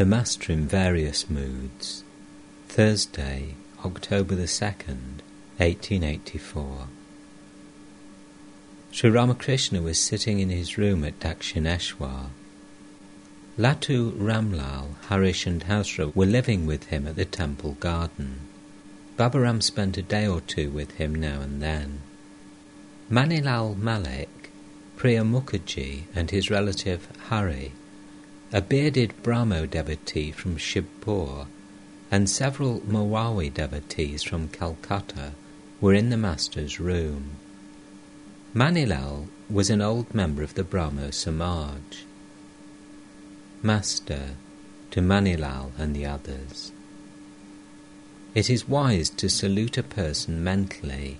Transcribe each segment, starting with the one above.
The Master in Various Moods, Thursday, October the 2nd, 1884. Sri Ramakrishna was sitting in his room at Dakshineshwar. Latu Ramlal, Harish and Hazra were living with him at the temple garden. Baburam spent a day or two with him now and then. Manilal Malik, Priya Mukherjee and his relative Hari a bearded Brahmo devotee from Shibpur, and several Marwari devotees from Calcutta were in the Master's room. Manilal was an old member of the Brahmo Samaj. Master, to Manilal and the others. It is wise to salute a person mentally.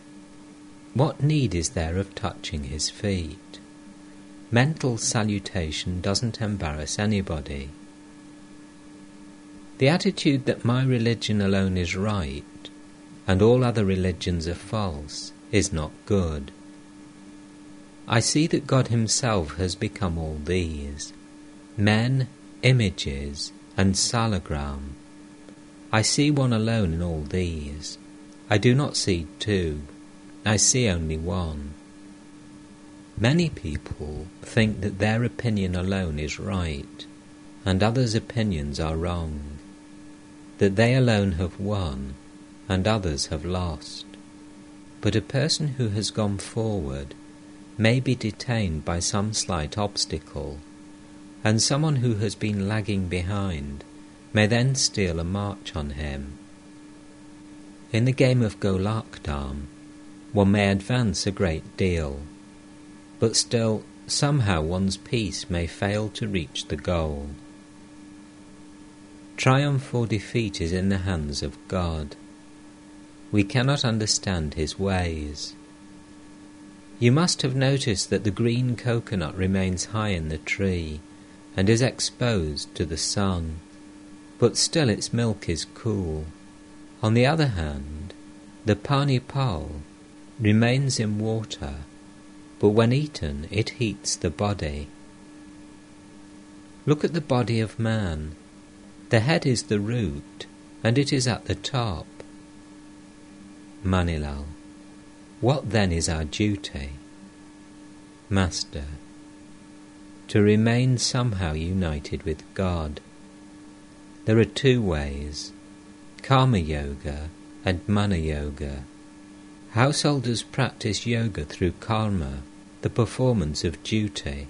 What need is there of touching his feet? Mental salutation doesn't embarrass anybody. The attitude that my religion alone is right and all other religions are false is not good. I see that God Himself has become all these men, images, and salagram. I see one alone in all these. I do not see two. I see only one. Many people think that their opinion alone is right, and others' opinions are wrong, that they alone have won, and others have lost. But a person who has gone forward may be detained by some slight obstacle, and someone who has been lagging behind may then steal a march on him. In the game of Golakdam, one may advance a great deal but still somehow one's piece may fail to reach the goal. Triumph or defeat is in the hands of God. We cannot understand His ways. You must have noticed that the green coconut remains high in the tree and is exposed to the sun, but still its milk is cool. On the other hand, the pani phal remains in water but when eaten it heats the body. Look at the body of man. The head is the root, and it is at the top. Manilal. What then is our duty? Master. To remain somehow united with God. There are two ways Karma Yoga and Mano Yoga. Householders practice yoga through karma the performance of duty.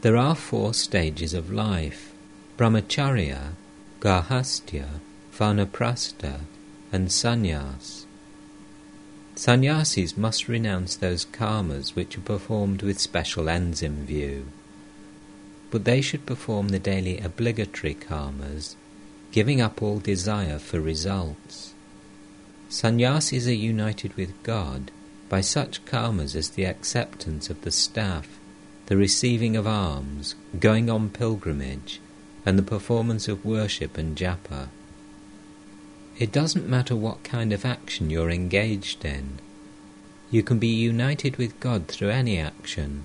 There are four stages of life brahmacharya, garhasthya, vanaprastha, and sannyas. Sannyasis must renounce those karmas which are performed with special ends in view. But they should perform the daily obligatory karmas, giving up all desire for results. Sannyasis are united with God by such karmas as the acceptance of the staff, the receiving of alms, going on pilgrimage, and the performance of worship and japa. It doesn't matter what kind of action you're engaged in. You can be united with God through any action,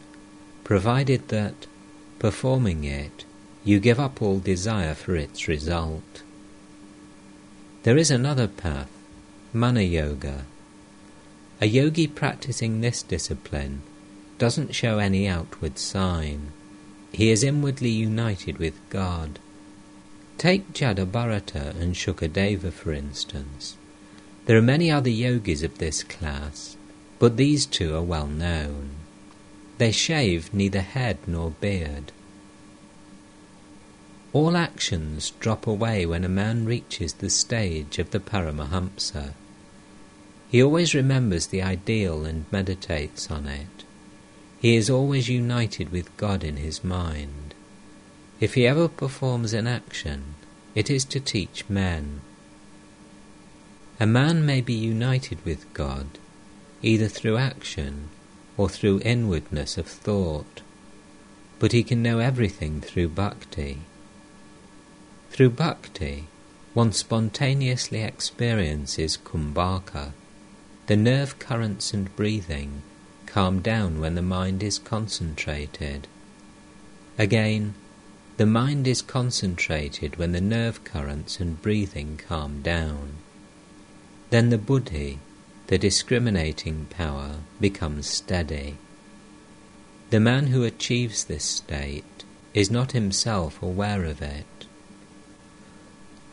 provided that, performing it, you give up all desire for its result. There is another path, Mano Yoga, a yogi practicing this discipline doesn't show any outward sign. He is inwardly united with God. Take Jada Bharata and Shukadeva for instance. There are many other yogis of this class, but these two are well known. They shave neither head nor beard. All actions drop away when a man reaches the stage of the Paramahamsa. He always remembers the ideal and meditates on it. He is always united with God in his mind. If he ever performs an action, it is to teach men. A man may be united with God either through action or through inwardness of thought, but he can know everything through bhakti. Through bhakti, one spontaneously experiences kumbhaka, the nerve currents and breathing calm down when the mind is concentrated. Again, The mind is concentrated when the nerve currents and breathing calm down. Then the buddhi, the discriminating power, becomes steady. The man who achieves this state is not himself aware of it.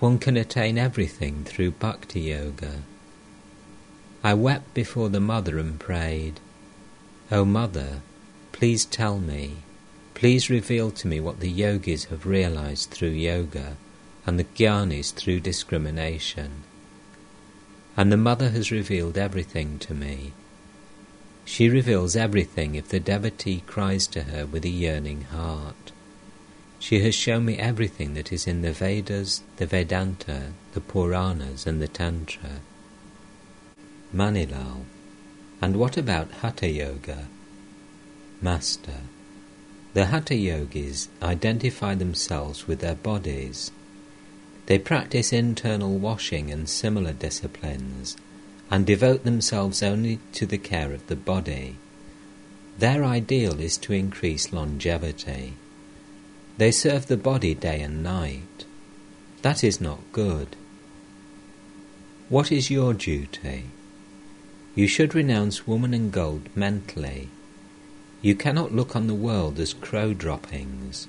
One can attain everything through bhakti yoga. I wept before the mother and prayed, O mother, please tell me, please reveal to me what the yogis have realized through yoga and the gyanis through discrimination. And the mother has revealed everything to me. She reveals everything if the devotee cries to her with a yearning heart. She has shown me everything that is in the Vedas, the Vedanta, the Puranas, and the Tantra. Manilal. And what about Hatha Yoga? Master. The Hatha Yogis identify themselves with their bodies. They practice internal washing and similar disciplines and devote themselves only to the care of the body. Their ideal is to increase longevity. They serve the body day and night. That is not good. What is your duty? You should renounce woman and gold mentally. You cannot look on the world as crow droppings.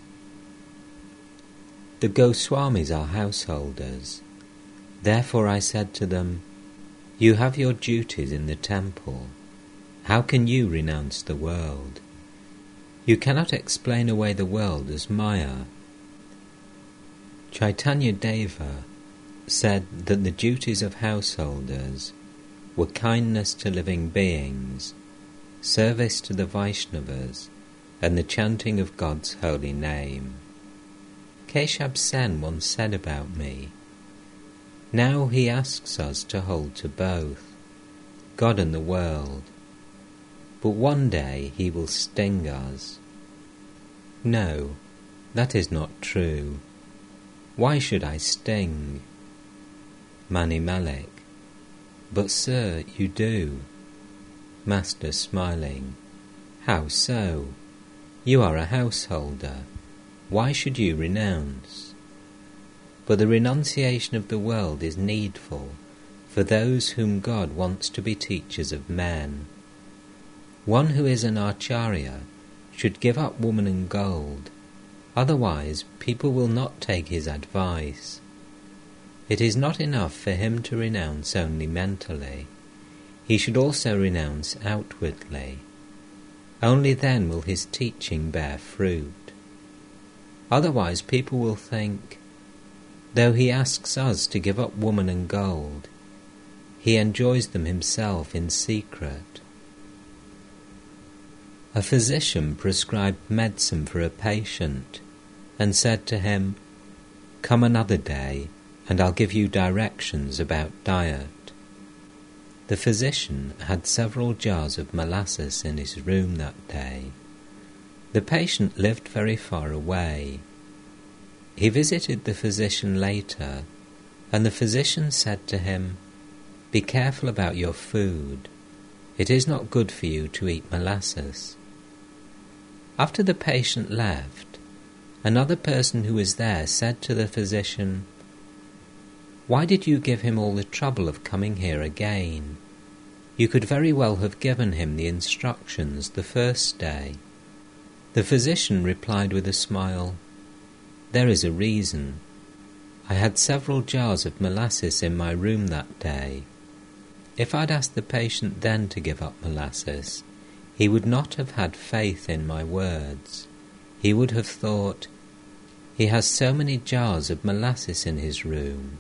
The Goswamis are householders. Therefore I said to them, you have your duties in the temple. How can you renounce the world? You cannot explain away the world as Maya. Chaitanya Deva said that the duties of householders were kindness to living beings, service to the Vaishnavas, and the chanting of God's holy name. Keshab Sen once said about me, now he asks us to hold to both, God and the world. But one day he will sting us. No, that is not true. Why should I sting? Mani Malik. But sir, you do. Master smiling. How so? You are a householder. Why should you renounce? but the renunciation of the world is needful for those whom God wants to be teachers of men. One who is an acharya should give up woman and gold, otherwise people will not take his advice. It is not enough for him to renounce only mentally. He should also renounce outwardly. Only then will his teaching bear fruit. Otherwise people will think, Though he asks us to give up woman and gold, he enjoys them himself in secret. A physician prescribed medicine for a patient and said to him, Come another day, and I'll give you directions about diet. The physician had several jars of molasses in his room that day. The patient lived very far away he visited the physician later, and the physician said to him, Be careful about your food. It is not good for you to eat molasses. After the patient left, another person who was there said to the physician, Why did you give him all the trouble of coming here again? You could very well have given him the instructions the first day. The physician replied with a smile, there is a reason. I had several jars of molasses in my room that day. If I'd asked the patient then to give up molasses, he would not have had faith in my words. He would have thought, he has so many jars of molasses in his room.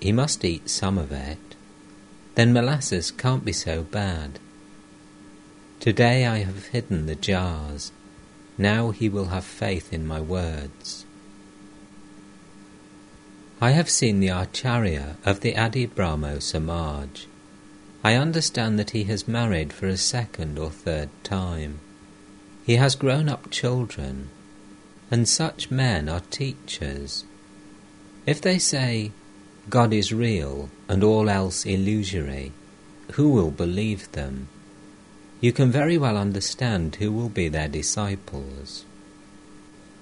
He must eat some of it. Then molasses can't be so bad. Today I have hidden the jars. Now he will have faith in my words. I have seen the Acharya of the Adi Brahmo Samaj. I understand that he has married for a second or third time. He has grown up children, and such men are teachers. If they say, God is real and all else illusory, who will believe them? You can very well understand who will be their disciples.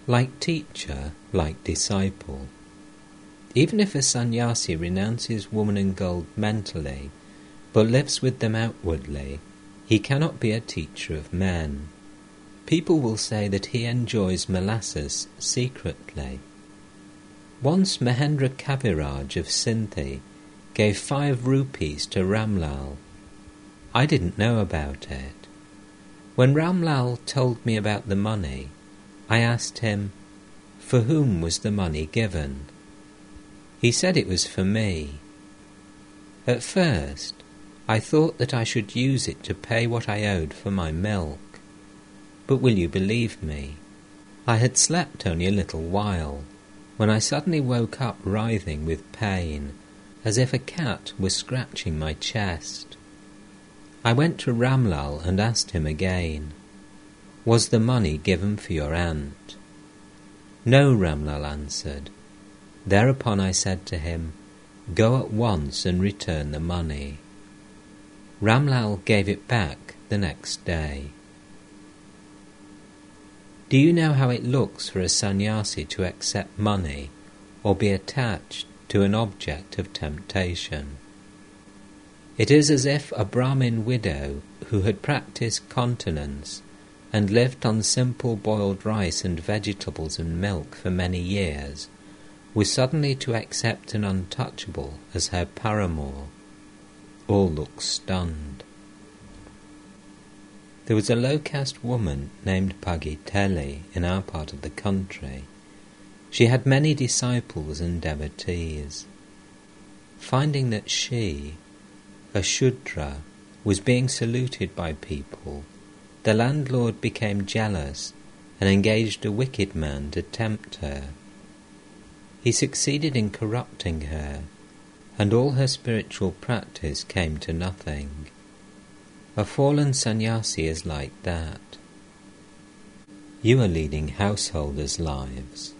Like teacher, like disciple. Even if a sannyasi renounces woman and gold mentally, but lives with them outwardly, he cannot be a teacher of men. People will say that he enjoys molasses secretly. Once Mahendra Kaviraj of Sinthi gave five rupees to Ramlal. I didn't know about it. When Ramlal told me about the money, I asked him, For whom was the money given? He said it was for me. At first, I thought that I should use it to pay what I owed for my milk. But will you believe me? I had slept only a little while when I suddenly woke up writhing with pain, as if a cat was scratching my chest. I went to Ramlal and asked him again, Was the money given for your aunt? No, Ramlal answered. Thereupon I said to him, Go at once and return the money. Ramlal gave it back the next day. Do you know how it looks for a sannyasi to accept money or be attached to an object of temptation? It is as if a Brahmin widow who had practiced continence and lived on simple boiled rice and vegetables and milk for many years was suddenly to accept an untouchable as her paramour. All looked stunned. There was a low caste woman named Bhagi Teli in our part of the country. She had many disciples and devotees. Finding that she, a Shudra, was being saluted by people, the landlord became jealous and engaged a wicked man to tempt her. He succeeded in corrupting her, and all her spiritual practice came to nothing. A fallen sannyasi is like that. You are leading householders' lives.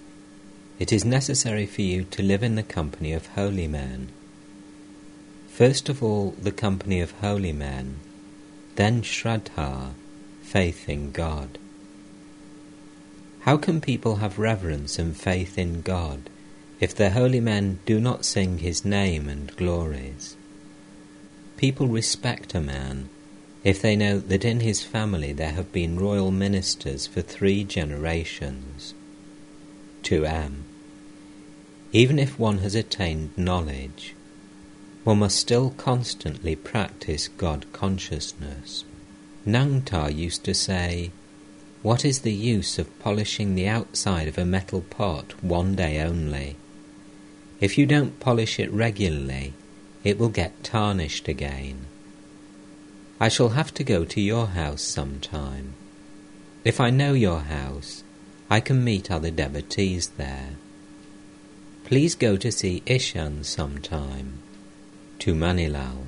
It is necessary for you to live in the company of holy men. First of all, the company of holy men, then Shraddha, faith in God. How can people have reverence and faith in God if the holy men do not sing his name and glories? People respect a man if they know that in his family there have been royal ministers for three generations. 2m. Even if one has attained knowledge, one must still constantly practice God consciousness. Nangta used to say, What is the use of polishing the outside of a metal pot one day only? If you don't polish it regularly, it will get tarnished again. I shall have to go to your house some time. If I know your house, I can meet other devotees there. Please go to see Ishan some time. To Manilal.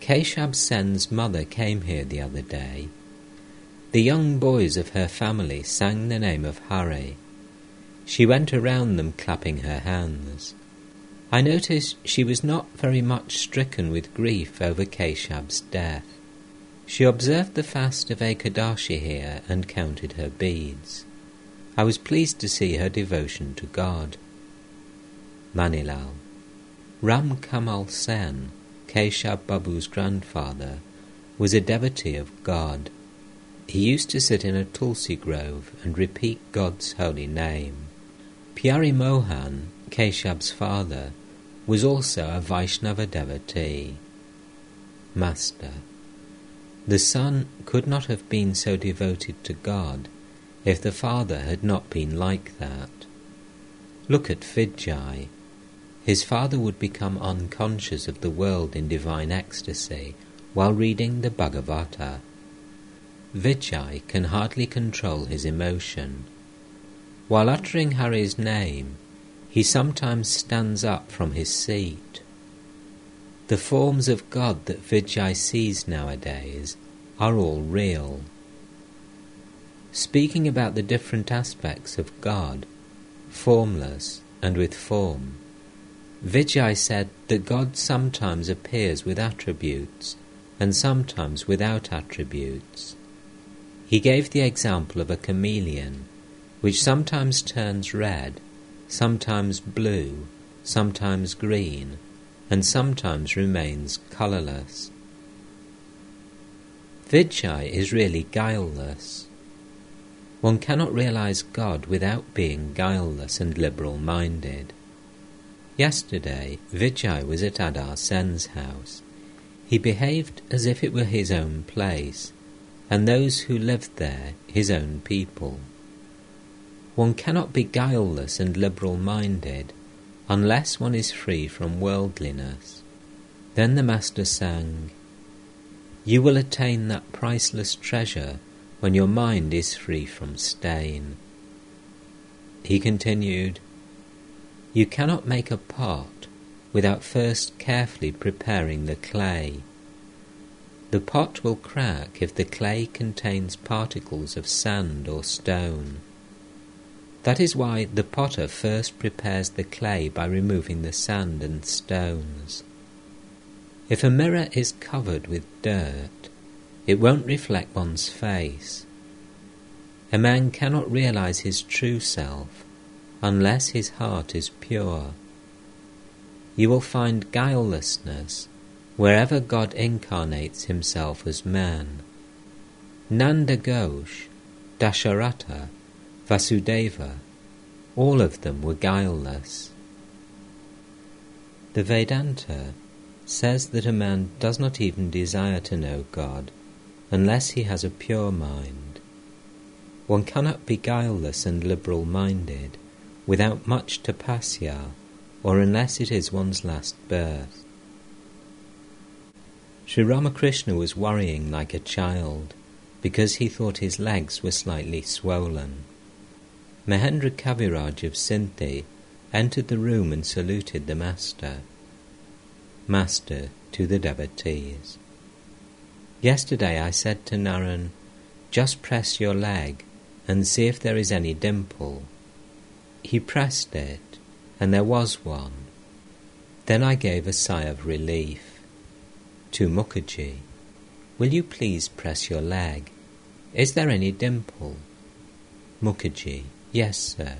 Keshab Sen's mother came here the other day. The young boys of her family sang the name of Hari. She went around them clapping her hands. I noticed she was not very much stricken with grief over Keshab's death. She observed the fast of Ekadashi here and counted her beads. I was pleased to see her devotion to God. Manilal. Ram Kamal Sen, Keshab Babu's grandfather, was a devotee of God. He used to sit in a tulsi grove and repeat God's holy name. Pyari Mohan, Keshab's father, was also a Vaishnava devotee. Master. The son could not have been so devoted to God if the father had not been like that. Look at Vijay. His father would become unconscious of the world in divine ecstasy while reading the Bhagavata. Vijay can hardly control his emotion. While uttering Hari's name, he sometimes stands up from his seat. The forms of God that Vijay sees nowadays are all real. Speaking about the different aspects of God, formless and with form, Vijay said that God sometimes appears with attributes and sometimes without attributes. He gave the example of a chameleon which sometimes turns red, sometimes blue, sometimes green, and sometimes remains colourless. Vijay is really guileless. One cannot realize God without being guileless and liberal minded. Yesterday, Vijay was at Adhar Sen's house. He behaved as if it were his own place, and those who lived there his own people. One cannot be guileless and liberal minded unless one is free from worldliness. Then the Master sang, You will attain that priceless treasure when your mind is free from stain. He continued, You cannot make a pot without first carefully preparing the clay. The pot will crack if the clay contains particles of sand or stone. That is why the potter first prepares the clay by removing the sand and stones. If a mirror is covered with dirt, it won't reflect one's face. A man cannot realize his true self unless his heart is pure. You will find guilelessness wherever God incarnates himself as man. Nanda Ghosh, Dasharatha, Vasudeva, all of them were guileless. The Vedanta says that a man does not even desire to know God unless he has a pure mind. One cannot be guileless and liberal minded without much tapasya or unless it is one's last birth. Sri Ramakrishna was worrying like a child because he thought his legs were slightly swollen. Mahendra Kaviraj of Sinthi entered the room and saluted the Master. Master to the devotees. Yesterday I said to Naran, just press your leg and see if there is any dimple. He pressed it, and there was one. Then I gave a sigh of relief. To Mukherjee, will you please press your leg? Is there any dimple? Mukherjee, yes, sir.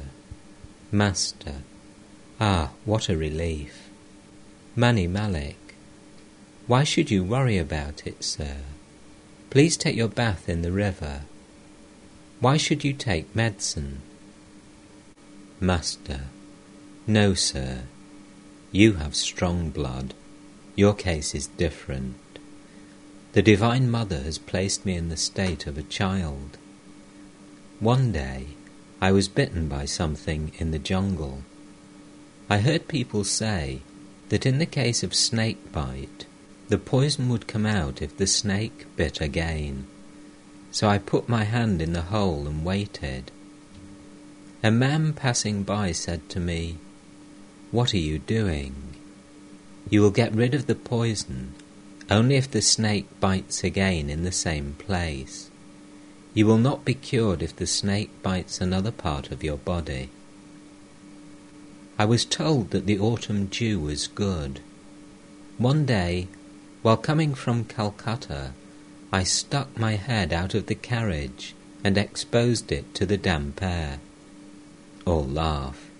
Master, ah, what a relief. Mani Malik, why should you worry about it, sir? Please take your bath in the river. Why should you take medicine? Master. No, sir. You have strong blood. Your case is different. The Divine Mother has placed me in the state of a child. One day I was bitten by something in the jungle. I heard people say that in the case of snake bite, the poison would come out if the snake bit again. So I put my hand in the hole and waited. A man passing by said to me, What are you doing? You will get rid of the poison only if the snake bites again in the same place. You will not be cured if the snake bites another part of your body. I was told that the autumn dew was good. One day while coming from Calcutta, I stuck my head out of the carriage and exposed it to the damp air. All laugh.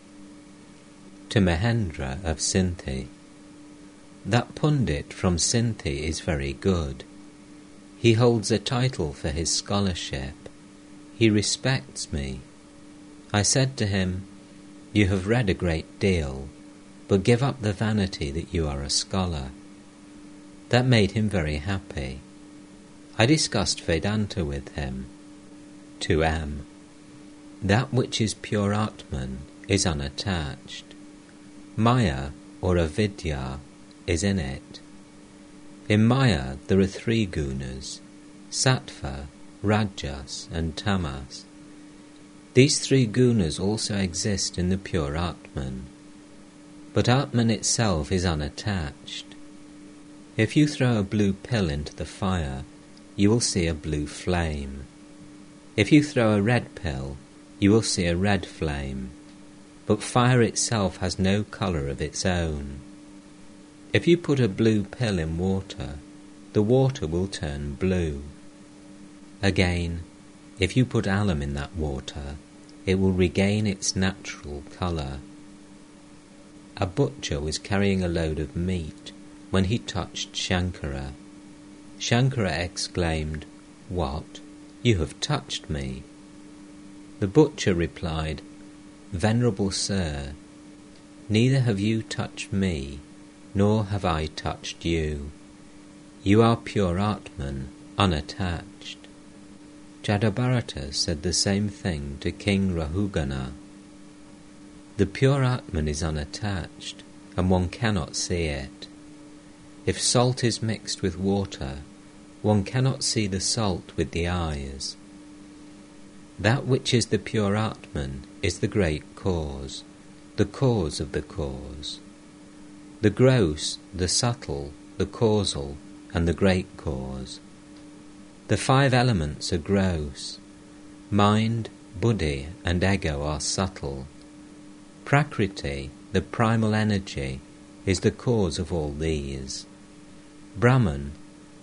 To Mahendra of Sinthi. That pundit from Sinthi is very good. He holds a title for his scholarship. He respects me. I said to him, You have read a great deal, but give up the vanity that you are a scholar. That made him very happy. I discussed Vedanta with him. 2m. That which is pure Atman is unattached. Maya, or avidya, is in it. In Maya there are three gunas, sattva, rajas, and tamas. These three gunas also exist in the pure Atman. But Atman itself is unattached. If you throw a blue pill into the fire, you will see a blue flame. If you throw a red pill, you will see a red flame. But fire itself has no colour of its own. If you put a blue pill in water, the water will turn blue. Again, if you put alum in that water, it will regain its natural colour. A butcher was carrying a load of meat when he touched Shankara. Shankara exclaimed, What? You have touched me. The butcher replied, Venerable sir, neither have you touched me, nor have I touched you. You are pure Atman, unattached. Jadabharata said the same thing to King Rahugana. The pure Atman is unattached, and one cannot see it. If salt is mixed with water, one cannot see the salt with the eyes. That which is the pure Atman is the great cause, the cause of the cause. The gross, the subtle, the causal, and the great cause. The five elements are gross. Mind, buddhi, and ego are subtle. Prakriti, the primal energy, is the cause of all these. Brahman,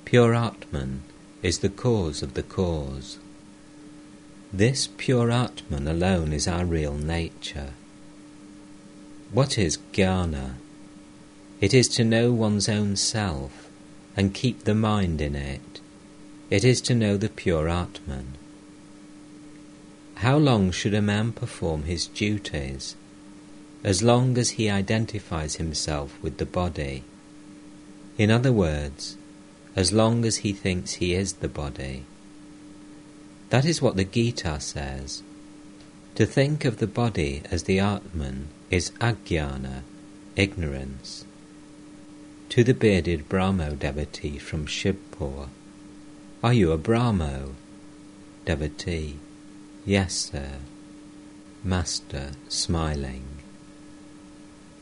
pure Atman, is the cause of the cause. This pure Atman alone is our real nature. What is jnana? It is to know one's own self and keep the mind in it. It is to know the pure Atman. How long should a man perform his duties? As long as he identifies himself with the body. In other words, as long as he thinks he is the body. That is what the Gita says. To think of the body as the Atman is ajnana, ignorance. To the bearded Brahmo devotee from Shibpur, Are you a Brahmo? Devotee, Yes, sir. Master, smiling.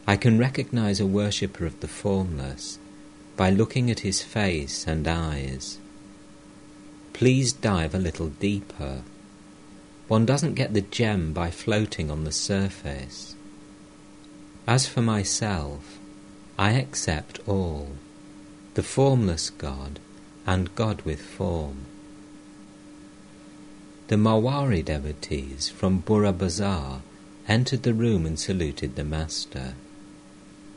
I can recognize a worshipper of the formless by looking at his face and eyes. Please dive a little deeper. One doesn't get the gem by floating on the surface. As for myself, I accept all, the formless God and God with form. The Marwari devotees from Burra Bazar entered the room and saluted the Master.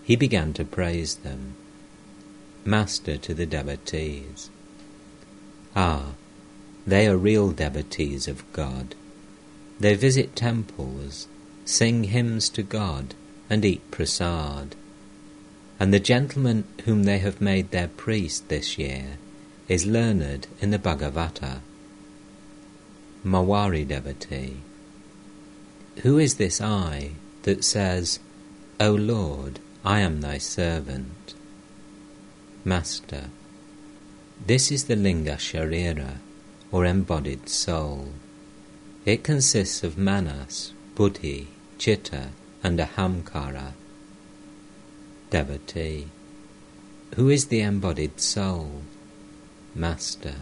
He began to praise them. Master to the devotees. Ah, they are real devotees of God. They visit temples, sing hymns to God, and eat prasad. And the gentleman whom they have made their priest this year is learned in the Bhagavata. Marwari devotee. Who is this I that says, O Lord, I am thy servant? Master. This is the Linga Sharira, or embodied soul. It consists of manas, buddhi, chitta, and ahamkara. Devotee. Who is the embodied soul? Master.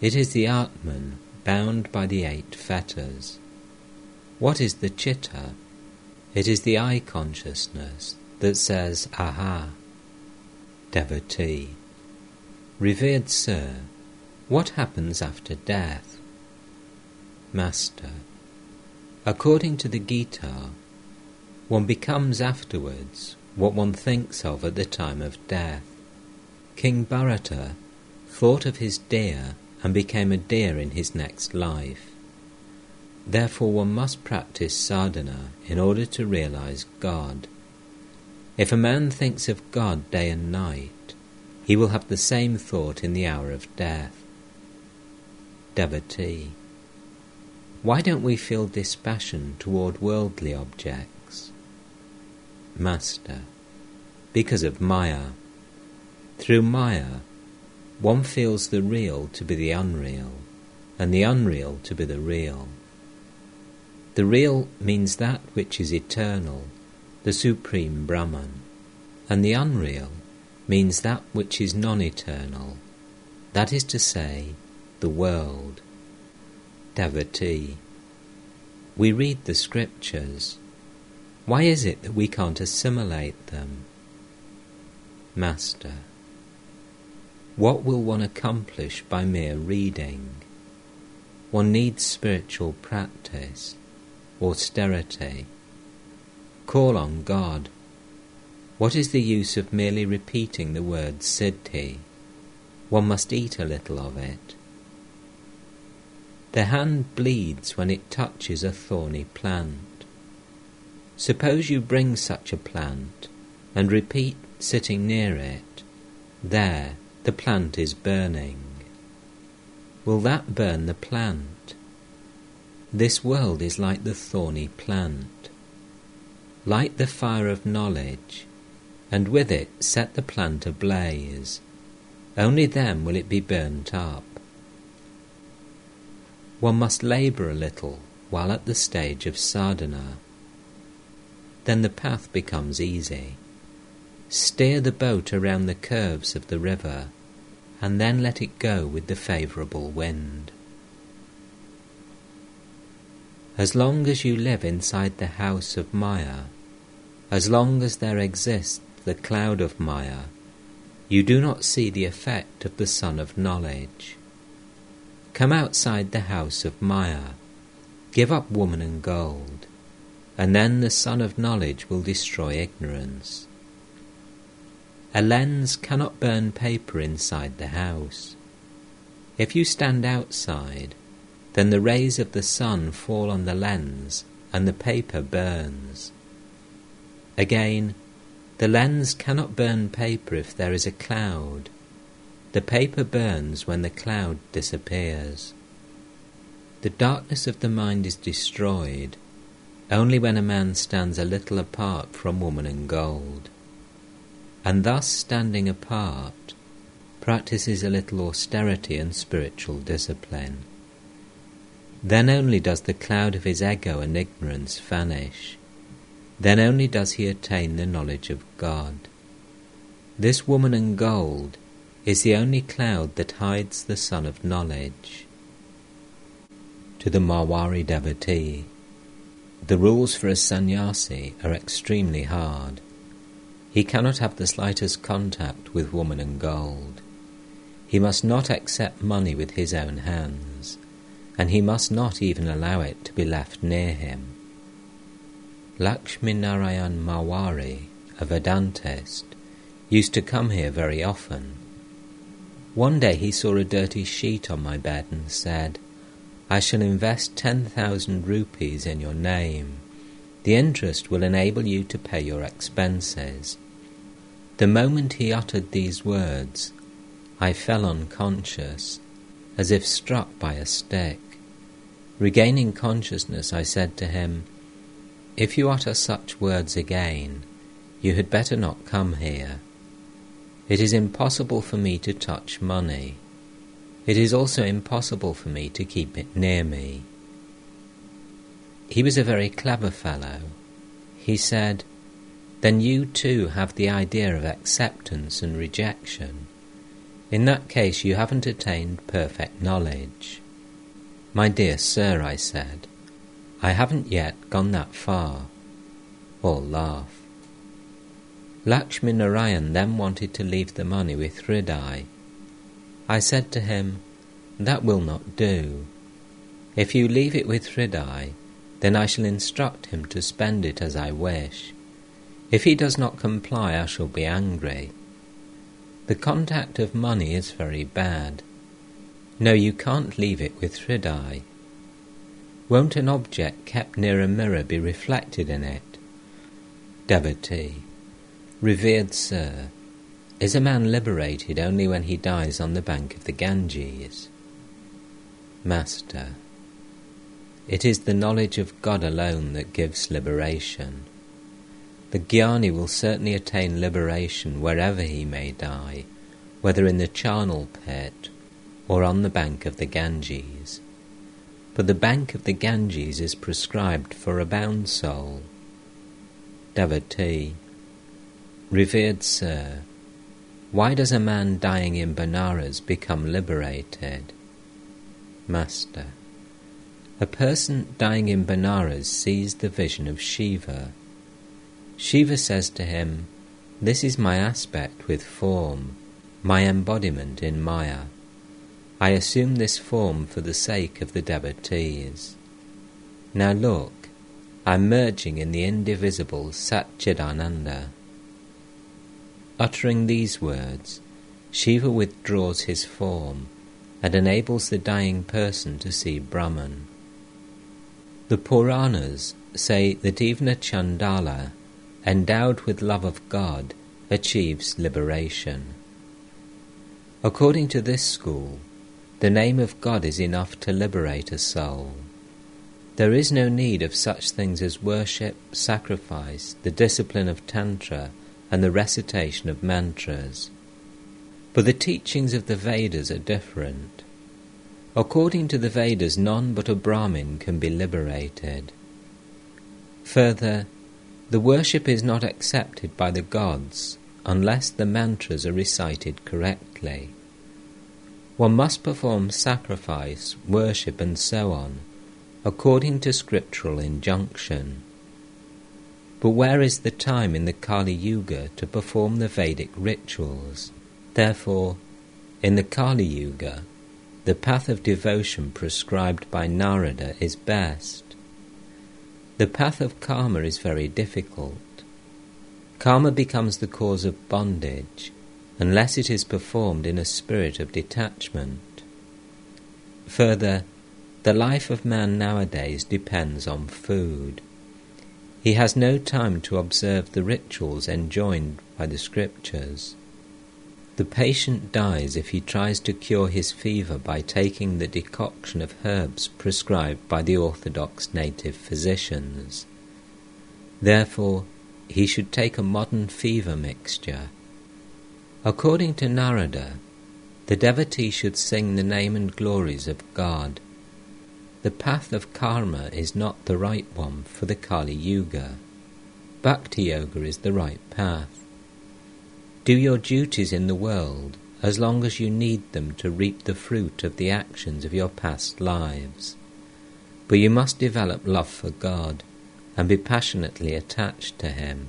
It is the Atman bound by the eight fetters. What is the chitta? It is the I consciousness that says, Aha. Devotee. Revered Sir, what happens after death? Master. According to the Gita, one becomes afterwards what one thinks of at the time of death. King Bharata thought of his deer and became a deer in his next life. Therefore, one must practice sadhana in order to realize God. If a man thinks of God day and night, he will have the same thought in the hour of death devotee. Why don't we feel dispassion toward worldly objects? Master, because of Maya. Through Maya, one feels the real to be the unreal, and the unreal to be the real. The real means that which is eternal, the supreme Brahman, and the unreal means that which is non eternal, that is to say, the world. Devotee. We read the scriptures. Why is it that we can't assimilate them? Master. What will one accomplish by mere reading? One needs spiritual practice. austerity. Call on God. What is the use of merely repeating the word siddhi? One must eat a little of it. The hand bleeds when it touches a thorny plant. Suppose you bring such a plant and repeat sitting near it, There, the plant is burning. Will that burn the plant? This world is like the thorny plant. Light the fire of knowledge, and with it set the plant ablaze. Only then will it be burnt up. One must labour a little while at the stage of sadhana. Then the path becomes easy. Steer the boat around the curves of the river, and then let it go with the favourable wind. As long as you live inside the house of Maya, as long as there exists the cloud of Maya, you do not see the effect of the sun of knowledge. Come outside the house of Maya, give up woman and gold, and then the sun of knowledge will destroy ignorance. A lens cannot burn paper inside the house. If you stand outside, then the rays of the sun fall on the lens and the paper burns. Again, the lens cannot burn paper if there is a cloud the paper burns when the cloud disappears. The darkness of the mind is destroyed only when a man stands a little apart from woman and gold, and thus standing apart practices a little austerity and spiritual discipline. Then only does the cloud of his ego and ignorance vanish. Then only does he attain the knowledge of God. This woman and gold is the only cloud that hides the sun of knowledge. To the Marwari devotee, the rules for a sannyasi are extremely hard. He cannot have the slightest contact with woman and gold. He must not accept money with his own hands, and he must not even allow it to be left near him. Lakshmi Narayan Marwari, a Vedantist, used to come here very often one day he saw a dirty sheet on my bed and said, I shall invest 10,000 rupees in your name. The interest will enable you to pay your expenses. The moment he uttered these words, I fell unconscious, as if struck by a stick. Regaining consciousness, I said to him, If you utter such words again, you had better not come here. It is impossible for me to touch money. It is also impossible for me to keep it near me. He was a very clever fellow. He said, Then you too have the idea of acceptance and rejection. In that case, you haven't attained perfect knowledge. My dear sir, I said, I haven't yet gone that far. All laughed. Lakshmi Narayan then wanted to leave the money with Hridai. I said to him, That will not do. If you leave it with Hridai, then I shall instruct him to spend it as I wish. If he does not comply, I shall be angry. The contact of money is very bad. No, you can't leave it with Hridai. Won't an object kept near a mirror be reflected in it? Devotee. Revered Sir, is a man liberated only when he dies on the bank of the Ganges? Master, it is the knowledge of God alone that gives liberation. The Jnani will certainly attain liberation wherever he may die, whether in the charnel pit or on the bank of the Ganges. But the bank of the Ganges is prescribed for a bound soul. Devotee, Revered Sir, why does a man dying in Benares become liberated? Master, a person dying in Benares sees the vision of Shiva. Shiva says to him, This is my aspect with form, my embodiment in Maya. I assume this form for the sake of the devotees. Now look, I'm merging in the indivisible Satchidananda. Uttering these words, Shiva withdraws his form and enables the dying person to see Brahman. The Puranas say that even a Chandala, endowed with love of God, achieves liberation. According to this school, the name of God is enough to liberate a soul. There is no need of such things as worship, sacrifice, the discipline of Tantra, and the recitation of mantras. But the teachings of the Vedas are different. According to the Vedas, none but a Brahmin can be liberated. Further, the worship is not accepted by the gods unless the mantras are recited correctly. One must perform sacrifice, worship, and so on, according to scriptural injunction. But where is the time in the Kali Yuga to perform the Vedic rituals? Therefore, in the Kali Yuga, the path of devotion prescribed by Narada is best. The path of karma is very difficult. Karma becomes the cause of bondage unless it is performed in a spirit of detachment. Further, the life of man nowadays depends on food. He has no time to observe the rituals enjoined by the scriptures. The patient dies if he tries to cure his fever by taking the decoction of herbs prescribed by the orthodox native physicians. Therefore, he should take a modern fever mixture. According to Narada, the devotee should sing the name and glories of God the path of karma is not the right one for the Kali Yuga. Bhakti Yoga is the right path. Do your duties in the world as long as you need them to reap the fruit of the actions of your past lives. But you must develop love for God and be passionately attached to Him.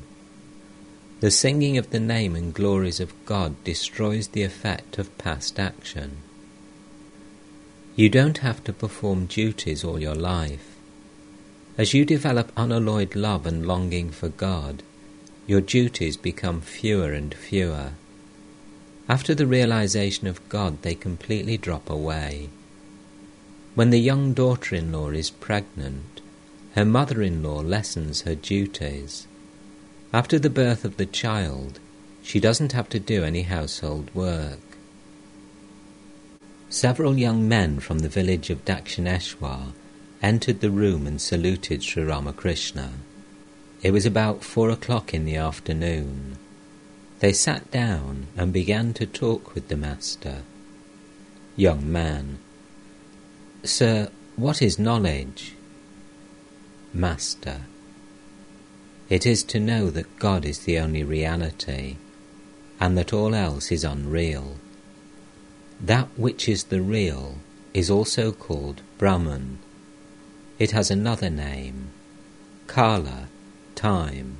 The singing of the name and glories of God destroys the effect of past action. You don't have to perform duties all your life. As you develop unalloyed love and longing for God, your duties become fewer and fewer. After the realization of God, they completely drop away. When the young daughter in law is pregnant, her mother in law lessens her duties. After the birth of the child, she doesn't have to do any household work. Several young men from the village of Dakshineshwar entered the room and saluted Sri Ramakrishna. It was about four o'clock in the afternoon. They sat down and began to talk with the master. Young man, Sir, what is knowledge? Master, it is to know that God is the only reality, and that all else is unreal. That which is the real is also called Brahman. It has another name, Kala, time.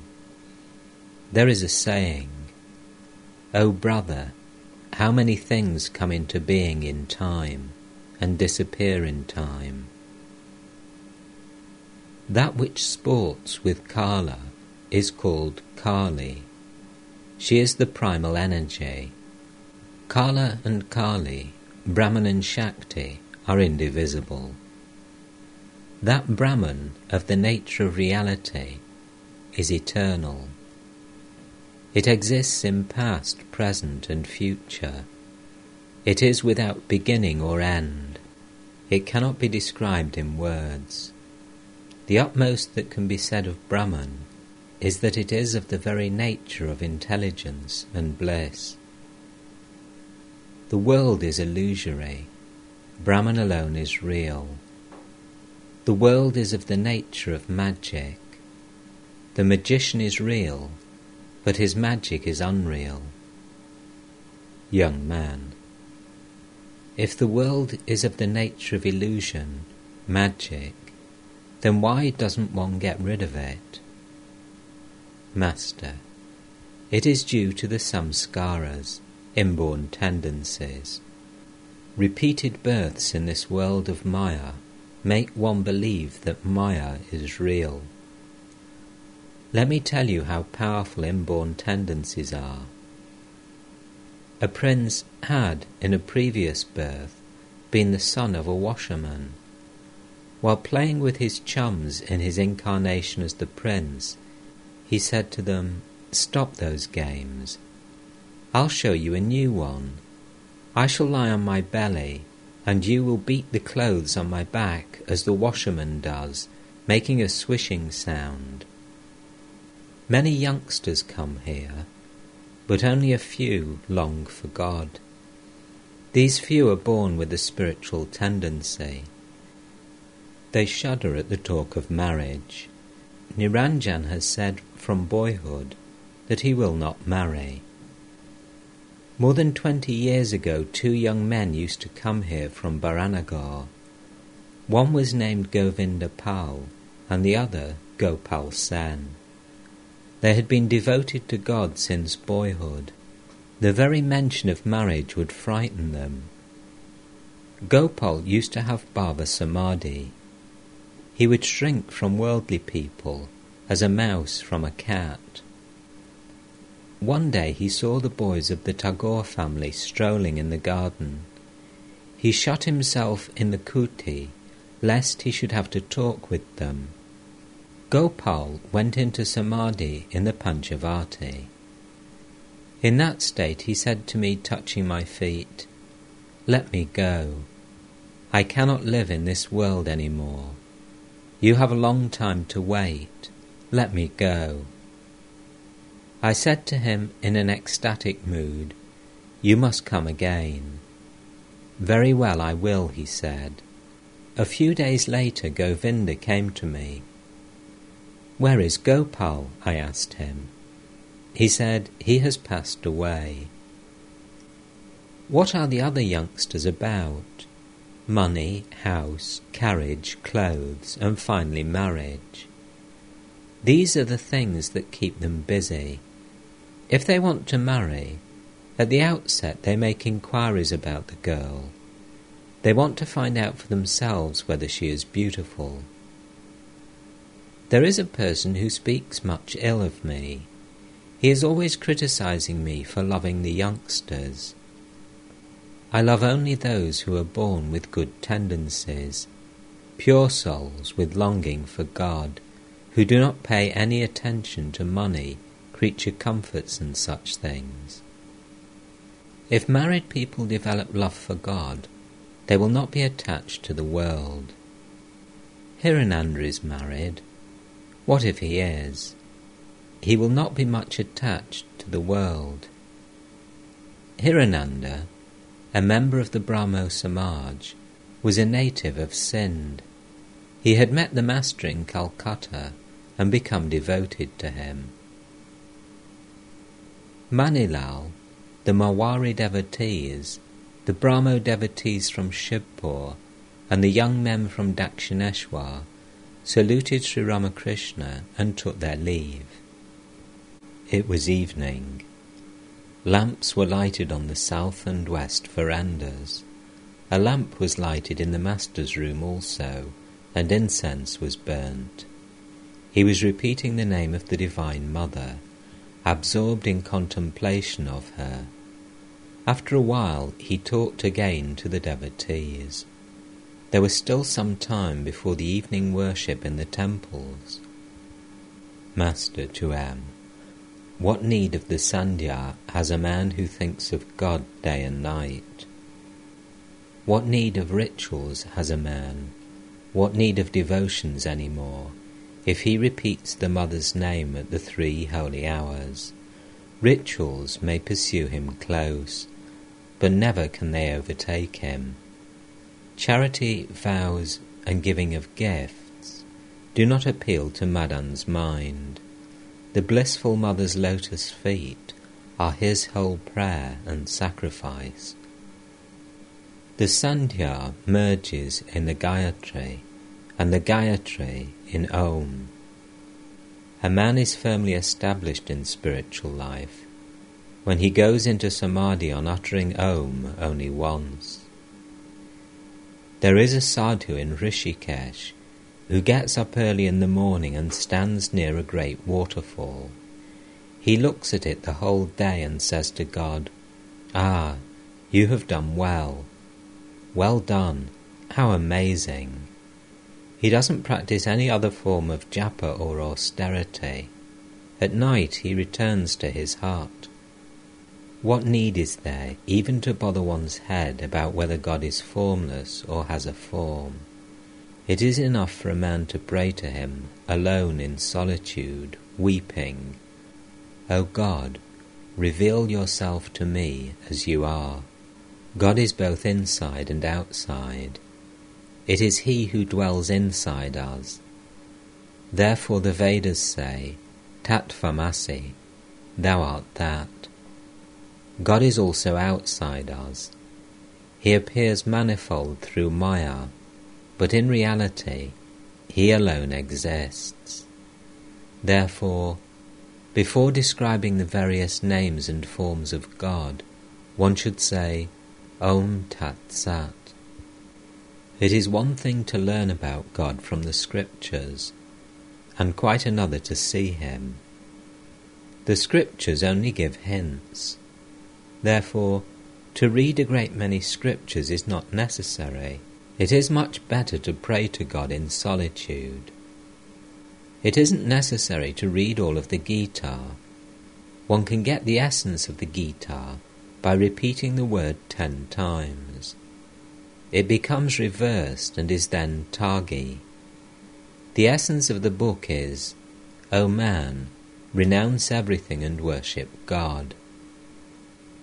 There is a saying, O brother, how many things come into being in time and disappear in time. That which sports with Kala is called Kali. She is the primal energy Kala and Kali, Brahman and Shakti, are indivisible. That Brahman of the nature of reality is eternal. It exists in past, present, and future. It is without beginning or end. It cannot be described in words. The utmost that can be said of Brahman is that it is of the very nature of intelligence and bliss. The world is illusory. Brahman alone is real. The world is of the nature of magic. The magician is real, but his magic is unreal. Young man, if the world is of the nature of illusion, magic, then why doesn't one get rid of it? Master, it is due to the samskaras, inborn tendencies. Repeated births in this world of Maya make one believe that Maya is real. Let me tell you how powerful inborn tendencies are. A prince had, in a previous birth, been the son of a washerman. While playing with his chums in his incarnation as the prince, he said to them, Stop those games. I'll show you a new one. I shall lie on my belly, and you will beat the clothes on my back as the washerman does, making a swishing sound. Many youngsters come here, but only a few long for God. These few are born with a spiritual tendency. They shudder at the talk of marriage. Niranjan has said from boyhood that he will not marry. More than twenty years ago, two young men used to come here from Baranagar. One was named Govinda Pal, and the other Gopal Sen. They had been devoted to God since boyhood. The very mention of marriage would frighten them. Gopal used to have bhava samadhi. He would shrink from worldly people as a mouse from a cat. One day he saw the boys of the Tagore family strolling in the garden. He shut himself in the kuti lest he should have to talk with them. Gopal went into samadhi in the Panchavati. In that state he said to me, touching my feet, Let me go. I cannot live in this world any more. You have a long time to wait. Let me go. I said to him in an ecstatic mood, You must come again. Very well, I will, he said. A few days later, Govinda came to me. Where is Gopal? I asked him. He said, He has passed away. What are the other youngsters about? Money, house, carriage, clothes, and finally marriage. These are the things that keep them busy. If they want to marry, at the outset they make inquiries about the girl. They want to find out for themselves whether she is beautiful. There is a person who speaks much ill of me. He is always criticizing me for loving the youngsters. I love only those who are born with good tendencies, pure souls with longing for God, who do not pay any attention to money creature comforts and such things. If married people develop love for God, they will not be attached to the world. Hirananda is married. What if he is? He will not be much attached to the world. Hirananda, a member of the Brahmo Samaj, was a native of Sindh. He had met the Master in Calcutta and become devoted to him. Manilal, the Marwari devotees, the Brahmo devotees from Shibpur, and the young men from Dakshineshwar saluted Sri Ramakrishna and took their leave. It was evening. Lamps were lighted on the south and west verandas. A lamp was lighted in the master's room also, and incense was burnt. He was repeating the name of the Divine Mother absorbed in contemplation of her. After a while he talked again to the devotees. There was still some time before the evening worship in the temples. Master to M. What need of the Sandhya has a man who thinks of God day and night? What need of rituals has a man? What need of devotions any more? If he repeats the Mother's name at the three holy hours. Rituals may pursue him close, but never can they overtake him. Charity, vows, and giving of gifts do not appeal to Madan's mind. The blissful Mother's lotus feet are his whole prayer and sacrifice. The Sandhya merges in the Gayatri, and the Gayatri in Om. A man is firmly established in spiritual life when he goes into samadhi on uttering Om only once. There is a sadhu in Rishikesh who gets up early in the morning and stands near a great waterfall. He looks at it the whole day and says to God, Ah, you have done well. Well done. How amazing. He doesn't practice any other form of japa or austerity. At night he returns to his heart. What need is there even to bother one's head about whether God is formless or has a form? It is enough for a man to pray to him, alone in solitude, weeping, O God, reveal yourself to me as you are. God is both inside and outside. It is He who dwells inside us. Therefore the Vedas say, Tatvamasi, thou art that. God is also outside us. He appears manifold through Maya, but in reality, He alone exists. Therefore, before describing the various names and forms of God, one should say, Om Tat Sat. It is one thing to learn about God from the Scriptures, and quite another to see Him. The Scriptures only give hints. Therefore, to read a great many Scriptures is not necessary. It is much better to pray to God in solitude. It isn't necessary to read all of the Gita. One can get the essence of the Gita by repeating the word ten times. It becomes reversed and is then Tagi. The essence of the book is, O man, renounce everything and worship God.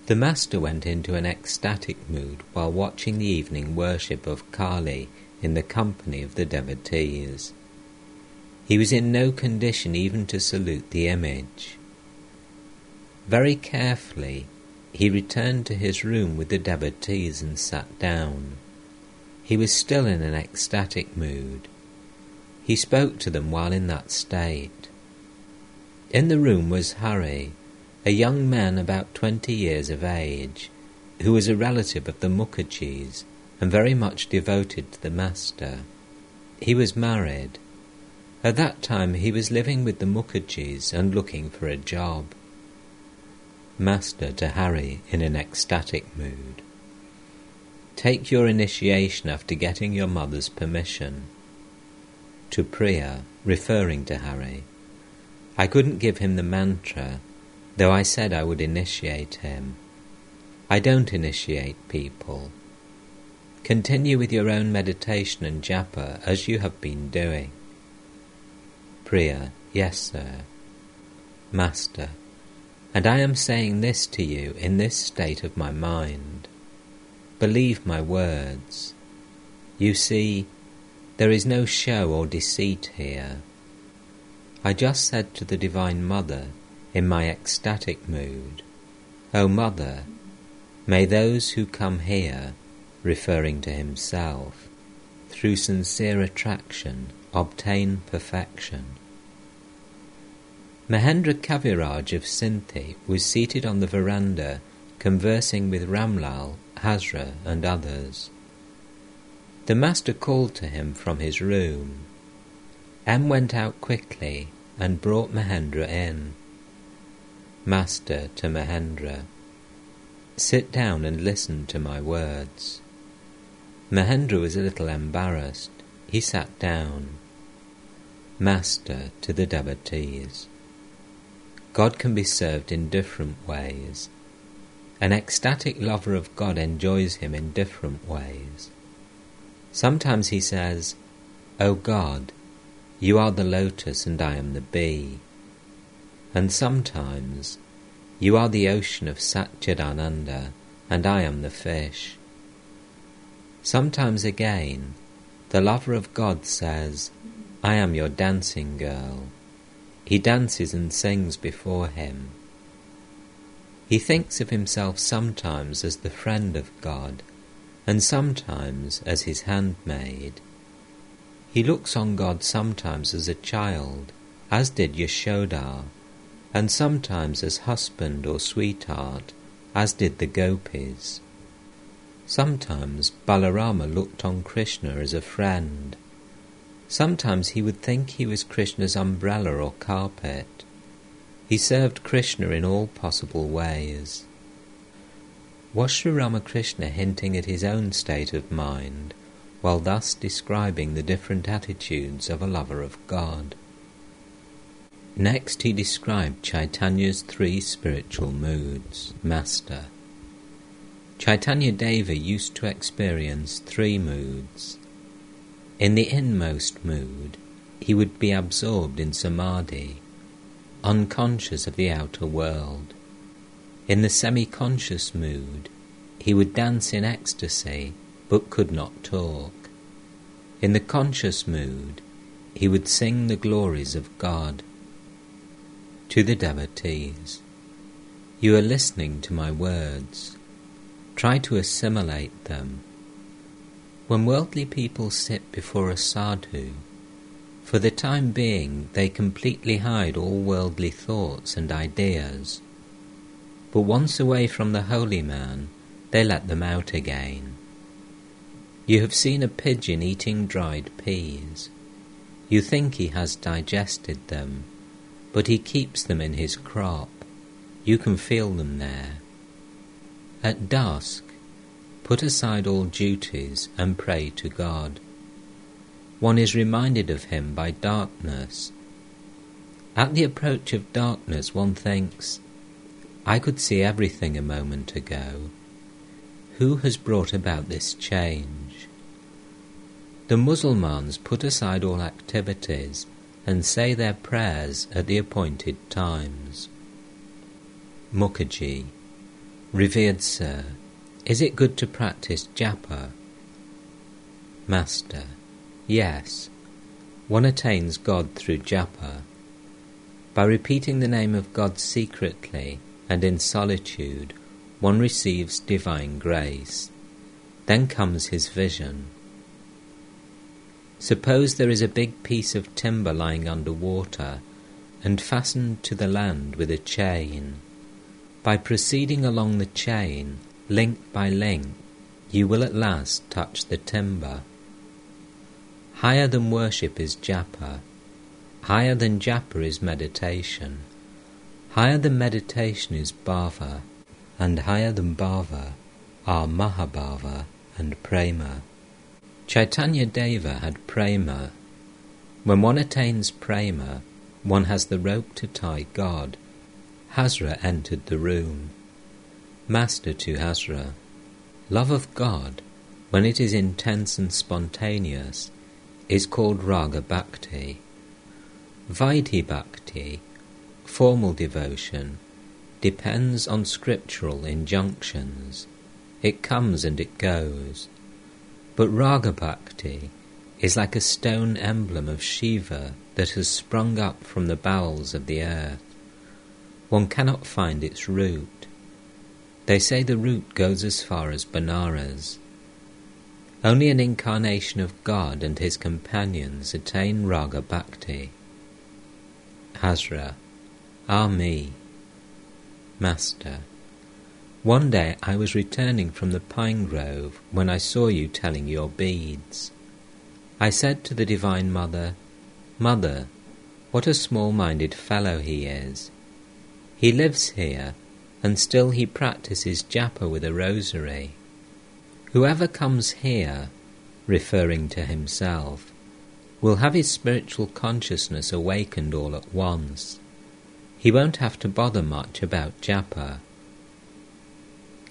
The master went into an ecstatic mood while watching the evening worship of Kali in the company of the devotees. He was in no condition even to salute the image. Very carefully, he returned to his room with the devotees and sat down. He was still in an ecstatic mood. He spoke to them while in that state. In the room was Hari, a young man about twenty years of age, who was a relative of the Mukherjees and very much devoted to the master. He was married. At that time he was living with the Mukherjees and looking for a job. Master to Hari in an ecstatic mood. Take your initiation after getting your mother's permission. To Priya, referring to Hari. I couldn't give him the mantra, though I said I would initiate him. I don't initiate people. Continue with your own meditation and japa as you have been doing. Priya, yes, sir. Master, and I am saying this to you in this state of my mind. Believe my words. You see, there is no show or deceit here. I just said to the Divine Mother in my ecstatic mood, O Mother, may those who come here, referring to himself, through sincere attraction obtain perfection. Mahendra Kaviraj of Sinthi was seated on the veranda conversing with Ramlal Hazra, and others. The master called to him from his room. M went out quickly and brought Mahendra in. Master to Mahendra, sit down and listen to my words. Mahendra was a little embarrassed. He sat down. Master to the devotees. God can be served in different ways. An ecstatic lover of God enjoys him in different ways. Sometimes he says, O God, you are the lotus and I am the bee. And sometimes, you are the ocean of Satchidananda and I am the fish. Sometimes again, the lover of God says, I am your dancing girl. He dances and sings before him. He thinks of himself sometimes as the friend of God, and sometimes as his handmaid. He looks on God sometimes as a child, as did Yashoda, and sometimes as husband or sweetheart, as did the gopis. Sometimes Balarama looked on Krishna as a friend. Sometimes he would think he was Krishna's umbrella or carpet. He served Krishna in all possible ways. Was Sri Ramakrishna hinting at his own state of mind while thus describing the different attitudes of a lover of God? Next he described Chaitanya's three spiritual moods. Master. Chaitanya Deva used to experience three moods in the inmost mood, he would be absorbed in samadhi, unconscious of the outer world. In the semi conscious mood, he would dance in ecstasy but could not talk. In the conscious mood, he would sing the glories of God. To the devotees, you are listening to my words. Try to assimilate them when worldly people sit before a sadhu, for the time being they completely hide all worldly thoughts and ideas. But once away from the holy man, they let them out again. You have seen a pigeon eating dried peas. You think he has digested them, but he keeps them in his crop. You can feel them there. At dusk, Put aside all duties and pray to God. One is reminded of Him by darkness. At the approach of darkness, one thinks, I could see everything a moment ago. Who has brought about this change? The Mussulmans put aside all activities and say their prayers at the appointed times. Mukherjee, Revered Sir, is it good to practice japa? Master. Yes. One attains God through japa. By repeating the name of God secretly and in solitude, one receives divine grace. Then comes his vision. Suppose there is a big piece of timber lying under water and fastened to the land with a chain. By proceeding along the chain, link by link, you will at last touch the timber. Higher than worship is japa. Higher than japa is meditation. Higher than meditation is bhava. And higher than bhava are mahabhava and prema. Chaitanya Deva had prema. When one attains prema, one has the rope to tie God. Hazra entered the room. Master to Hazra. Love of God, when it is intense and spontaneous, is called Raga Bhakti. Vaidhi Bhakti, formal devotion, depends on scriptural injunctions. It comes and it goes. But Raga Bhakti is like a stone emblem of Shiva that has sprung up from the bowels of the earth. One cannot find its root. They say the root goes as far as Benares. Only an incarnation of God and his companions attain Raga Bhakti. Hazra, Ah me, Master, one day I was returning from the pine grove when I saw you telling your beads. I said to the Divine Mother, Mother, what a small minded fellow he is. He lives here and still he practices japa with a rosary. Whoever comes here, referring to himself, will have his spiritual consciousness awakened all at once. He won't have to bother much about japa.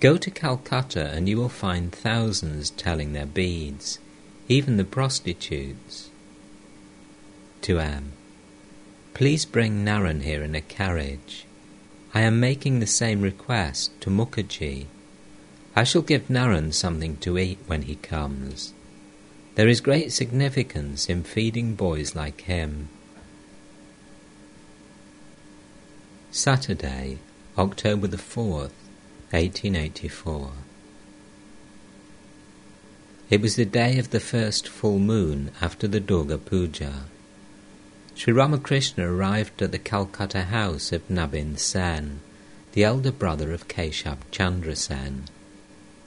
Go to Calcutta and you will find thousands telling their beads, even the prostitutes. To M. Please bring Naran here in a carriage. I am making the same request to Mukherjee. I shall give Naran something to eat when he comes. There is great significance in feeding boys like him. Saturday, October the 4th, 1884. It was the day of the first full moon after the Durga Puja. Sri Ramakrishna arrived at the Calcutta house of Nabin Sen, the elder brother of Keshab Chandra Sen.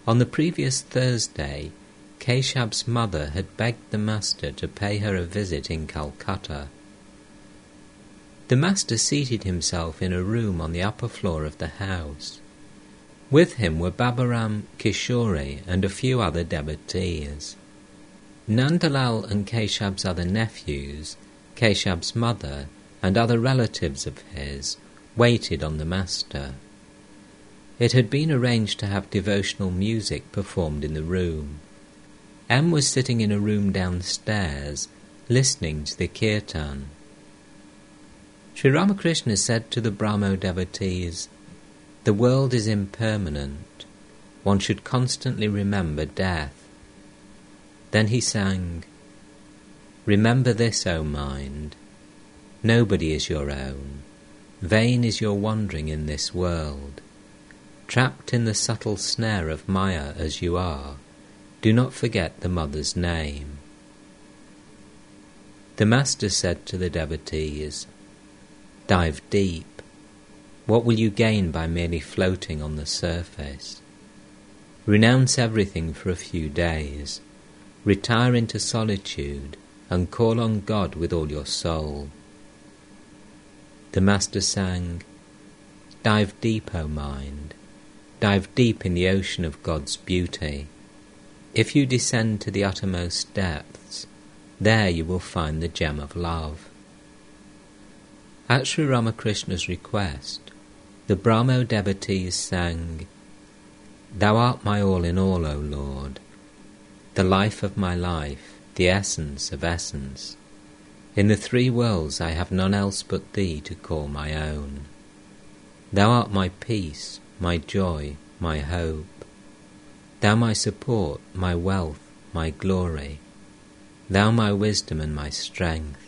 On the previous Thursday, Keshab's mother had begged the master to pay her a visit in Calcutta. The master seated himself in a room on the upper floor of the house. With him were Baburam, Kishori, and a few other devotees. Nandalal and Keshab's other nephews, Keshab's mother, and other relatives of his waited on the master. It had been arranged to have devotional music performed in the room. M was sitting in a room downstairs, listening to the kirtan. Sri Ramakrishna said to the Brahmo devotees, The world is impermanent. One should constantly remember death. Then he sang, Remember this, O mind, nobody is your own. Vain is your wandering in this world. Trapped in the subtle snare of Maya as you are, do not forget the mother's name. The Master said to the devotees, Dive deep. What will you gain by merely floating on the surface? Renounce everything for a few days Retire into solitude and call on God with all your soul. The Master sang, Dive deep, O mind, dive deep in the ocean of God's beauty. If you descend to the uttermost depths, there you will find the gem of love. At Sri Ramakrishna's request, the Brahmo devotees sang, Thou art my all in all, O Lord the life of my life, the essence of essence. In the three worlds I have none else but thee to call my own. Thou art my peace, my joy, my hope. Thou my support, my wealth, my glory. Thou my wisdom and my strength.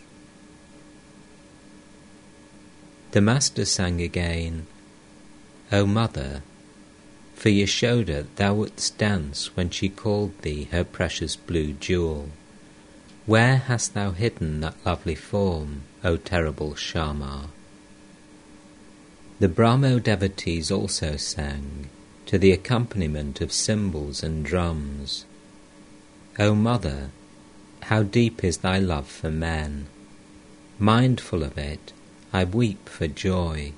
The Master sang again, O Mother, for Yashoda thou wouldst dance when she called thee her precious blue jewel. Where hast thou hidden that lovely form, O terrible Shama? The Brahmo devotees also sang, to the accompaniment of cymbals and drums. O Mother, how deep is thy love for men! Mindful of it, I weep for joy.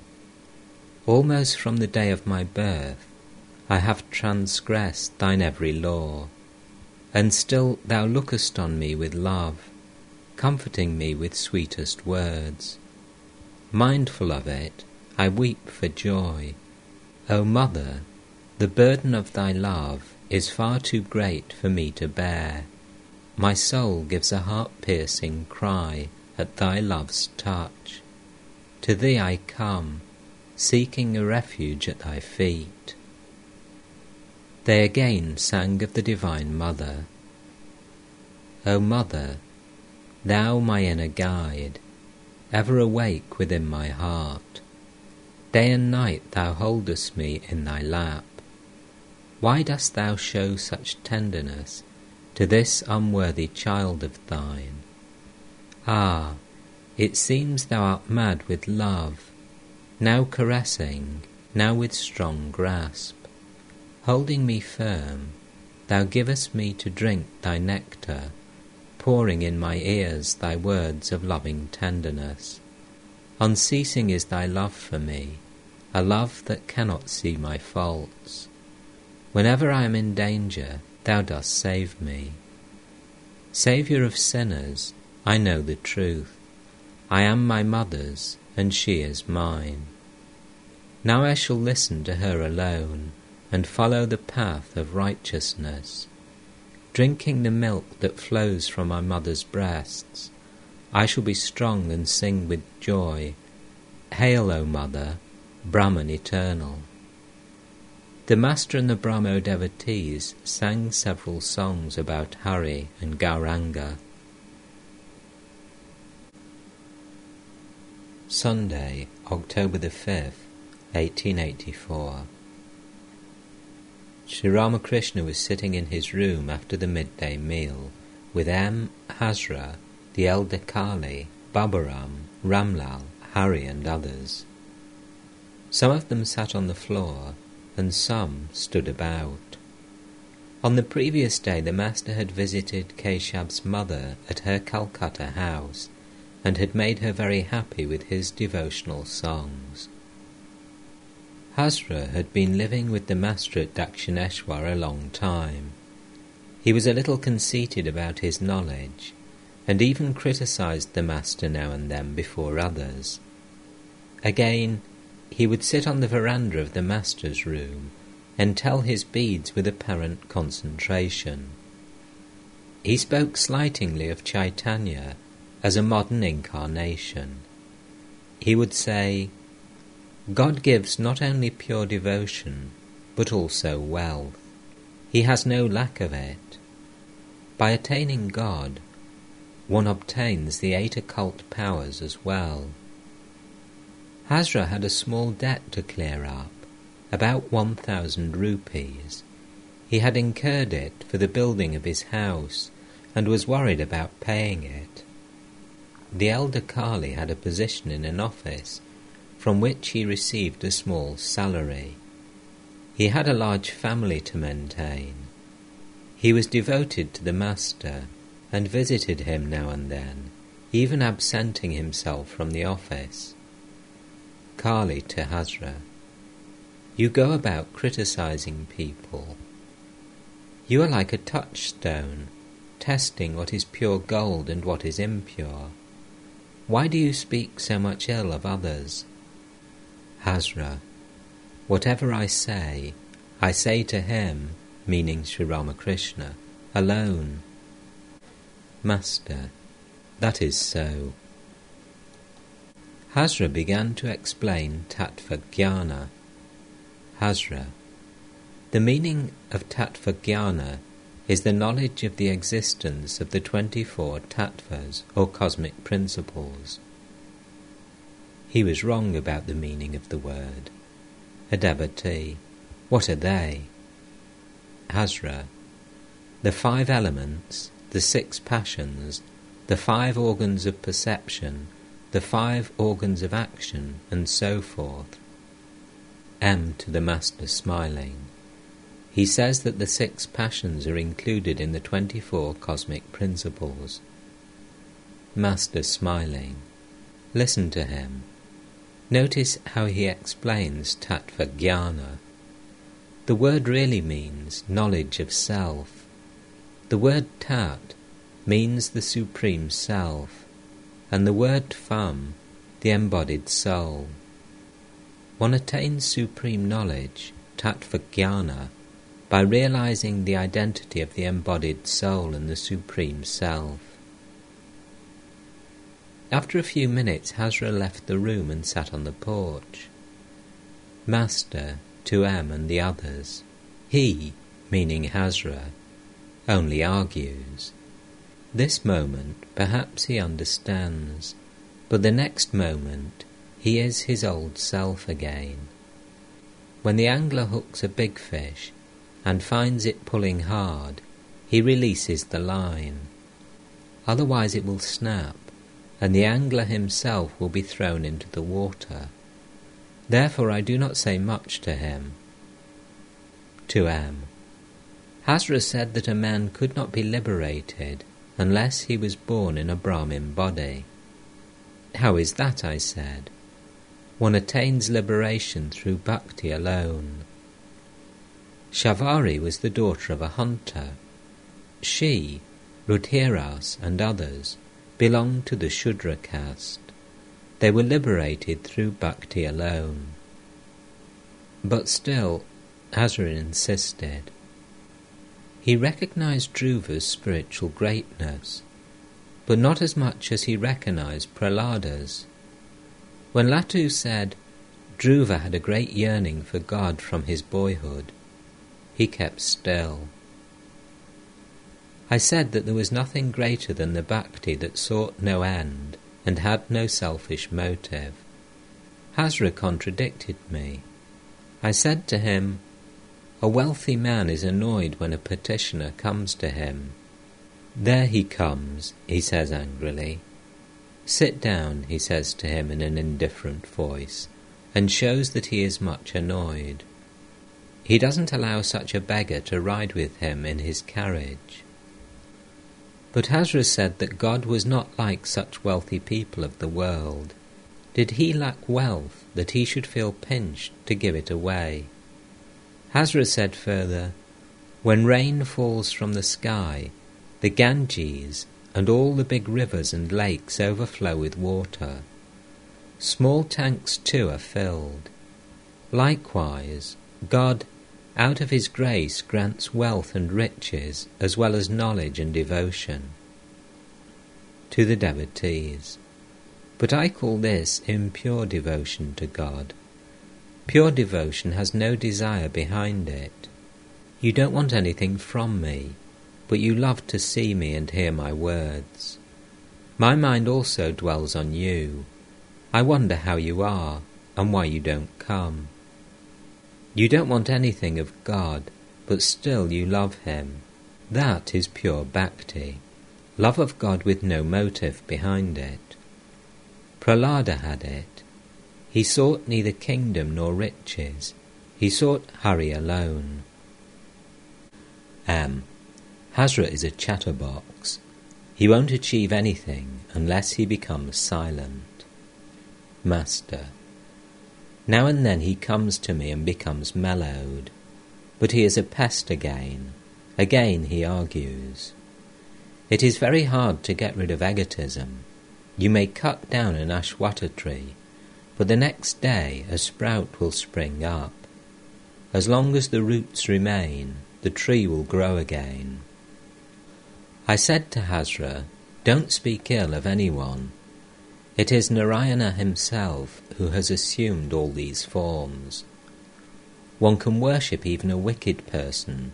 Almost from the day of my birth, I have transgressed thine every law, and still thou lookest on me with love, comforting me with sweetest words. Mindful of it, I weep for joy. O Mother, the burden of thy love is far too great for me to bear. My soul gives a heart piercing cry at thy love's touch. To thee I come, seeking a refuge at thy feet. They again sang of the Divine Mother. O Mother, thou my inner guide, ever awake within my heart, day and night thou holdest me in thy lap. Why dost thou show such tenderness to this unworthy child of thine? Ah, it seems thou art mad with love, now caressing, now with strong grasp. Holding me firm, thou givest me to drink thy nectar, pouring in my ears thy words of loving tenderness. Unceasing is thy love for me, a love that cannot see my faults. Whenever I am in danger, thou dost save me. Saviour of sinners, I know the truth. I am my mother's, and she is mine. Now I shall listen to her alone and follow the path of righteousness. Drinking the milk that flows from my mother's breasts, I shall be strong and sing with joy. Hail, O Mother, Brahman eternal. The Master and the Brahmo devotees sang several songs about Hari and Gauranga. Sunday, October the 5th, 1884. Sri Ramakrishna was sitting in his room after the midday meal with M. Hazra, the elder Kali, Baburam, Ramlal, Hari, and others. Some of them sat on the floor, and some stood about. On the previous day, the Master had visited Keshab's mother at her Calcutta house and had made her very happy with his devotional songs. Hazra had been living with the Master at Dakshineshwar a long time. He was a little conceited about his knowledge and even criticized the Master now and then before others. Again, he would sit on the veranda of the Master's room and tell his beads with apparent concentration. He spoke slightingly of Chaitanya as a modern incarnation. He would say, God gives not only pure devotion, but also wealth. He has no lack of it. By attaining God, one obtains the eight occult powers as well. Hazra had a small debt to clear up about one thousand rupees. He had incurred it for the building of his house and was worried about paying it. The elder Kali had a position in an office from which he received a small salary. He had a large family to maintain. He was devoted to the Master and visited him now and then, even absenting himself from the office. Kali to Hazra you go about criticizing people. You are like a touchstone, testing what is pure gold and what is impure. Why do you speak so much ill of others? Hazra, whatever I say, I say to him, meaning Sri Ramakrishna, alone. Master, that is so. Hazra began to explain Tattva Jnana, Hazra. The meaning of Tattva is the knowledge of the existence of the twenty-four tattvas or cosmic principles. He was wrong about the meaning of the word. A devotee, what are they? Hazra. The five elements, the six passions, the five organs of perception, the five organs of action, and so forth. M to the Master smiling. He says that the six passions are included in the twenty-four cosmic principles. Master smiling. Listen to him. Notice how he explains tattva jnana. The word really means knowledge of self. The word tat means the supreme self, and the word tvam, the embodied soul. One attains supreme knowledge, tattva by realizing the identity of the embodied soul and the supreme self. After a few minutes, Hazra left the room and sat on the porch. Master, Tuam and the others, he, meaning Hazra, only argues. This moment, perhaps he understands, but the next moment he is his old self again. When the angler hooks a big fish and finds it pulling hard, he releases the line. Otherwise it will snap, and the angler himself will be thrown into the water. Therefore I do not say much to him. Tuam. Hazra said that a man could not be liberated unless he was born in a Brahmin body. How is that, I said? One attains liberation through bhakti alone. Shavari was the daughter of a hunter. She, Ruhidas and others, belonged to the Shudra caste. They were liberated through bhakti alone. But still, Hazra insisted. He recognized Dhruva's spiritual greatness, but not as much as he recognized Prahlada's. When Latu said Dhruva had a great yearning for God from his boyhood, he kept still. I said that there was nothing greater than the bhakti that sought no end and had no selfish motive. Hazra contradicted me. I said to him, A wealthy man is annoyed when a petitioner comes to him. There he comes, he says angrily. Sit down, he says to him in an indifferent voice, and shows that he is much annoyed. He doesn't allow such a beggar to ride with him in his carriage. But Hazra said that God was not like such wealthy people of the world. Did he lack wealth that he should feel pinched to give it away? Hazra said further, When rain falls from the sky, the Ganges and all the big rivers and lakes overflow with water. Small tanks too are filled. Likewise, God, out of His grace, grants wealth and riches, as well as knowledge and devotion. To the devotees. But I call this impure devotion to God. Pure devotion has no desire behind it. You don't want anything from me, but you love to see me and hear my words. My mind also dwells on you. I wonder how you are, and why you don't come. You don't want anything of God, but still you love Him. That is pure bhakti, love of God with no motive behind it. Prahlada had it. He sought neither kingdom nor riches. He sought Hari alone. M. Hazra is a chatterbox. He won't achieve anything unless he becomes silent. Master. Now and then he comes to me and becomes mellowed, but he is a pest again. Again he argues. It is very hard to get rid of egotism. You may cut down an aswattha tree, but the next day a sprout will spring up. As long as the roots remain, the tree will grow again. I said to Hazra, Don't speak ill of anyone, it is Narayana himself who has assumed all these forms. One can worship even a wicked person.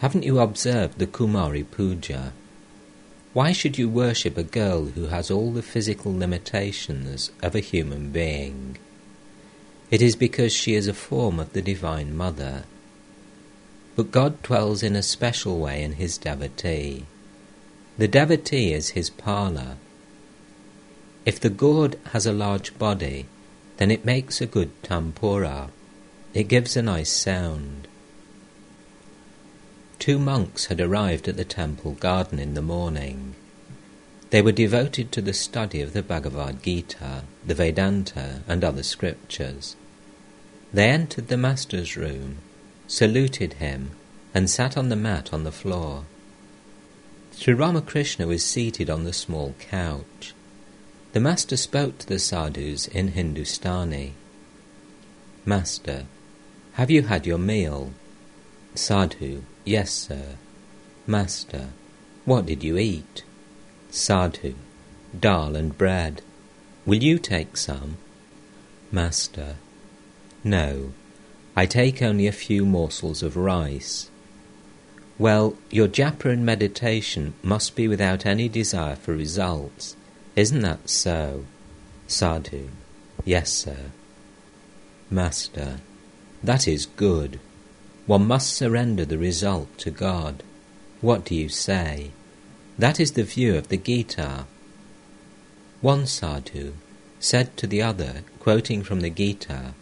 Haven't you observed the Kumari Puja? Why should you worship a girl who has all the physical limitations of a human being? It is because she is a form of the Divine Mother. But God dwells in a special way in his devotee. The devotee is his parlour, if the gourd has a large body, then it makes a good tampura. It gives a nice sound. Two monks had arrived at the temple garden in the morning. They were devoted to the study of the Bhagavad Gita, the Vedanta, and other scriptures. They entered the master's room, saluted him, and sat on the mat on the floor. Sri Ramakrishna was seated on the small couch. The Master spoke to the sadhus in Hindustani. Master, have you had your meal? Sadhu, yes, sir. Master, what did you eat? Sadhu, dal and bread. Will you take some? Master, no, I take only a few morsels of rice. Well, your japa and meditation must be without any desire for results isn't that so? Sadhu. Yes, sir. Master. That is good. One must surrender the result to God. What do you say? That is the view of the Gita. One sadhu said to the other, quoting from the Gita,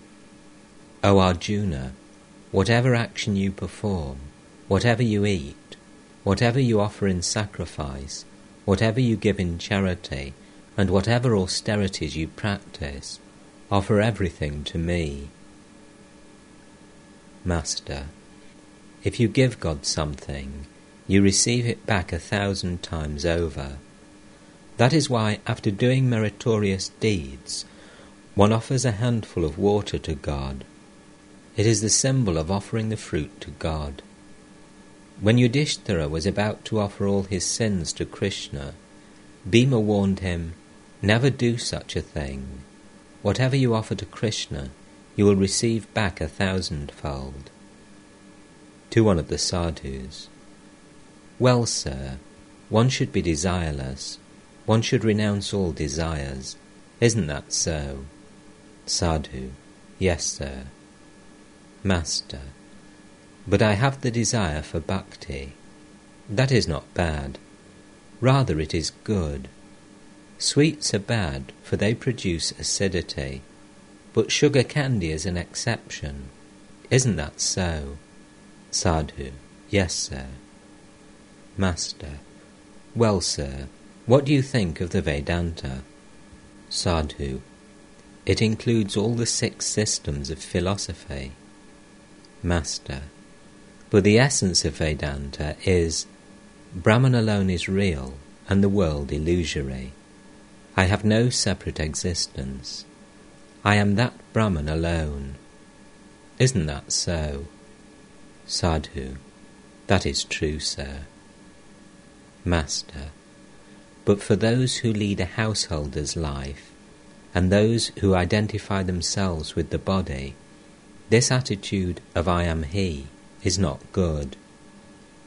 O Arjuna, whatever action you perform, whatever you eat, whatever you offer in sacrifice, whatever you give in charity, and whatever austerities you practice, offer everything to me. Master, if you give God something, you receive it back a thousand times over. That is why, after doing meritorious deeds, one offers a handful of water to God. It is the symbol of offering the fruit to God. When Yudhishthira was about to offer all his sins to Krishna, Bhima warned him, Never do such a thing. Whatever you offer to Krishna, you will receive back a thousandfold. To one of the sadhus, Well, sir, one should be desireless. One should renounce all desires. Isn't that so? Sadhu, Yes, sir. Master, but I have the desire for bhakti. That is not bad. Rather, it is good. Sweets are bad, for they produce acidity, but sugar candy is an exception. Isn't that so? Sadhu. Yes, sir. Master. Well, sir, what do you think of the Vedanta? Sadhu. It includes all the six systems of philosophy. Master. But the essence of Vedanta is Brahman alone is real and the world illusory. I have no separate existence. I am that Brahman alone. Isn't that so? Sadhu. That is true, sir. Master. But for those who lead a householder's life, and those who identify themselves with the body, this attitude of I am he is not good.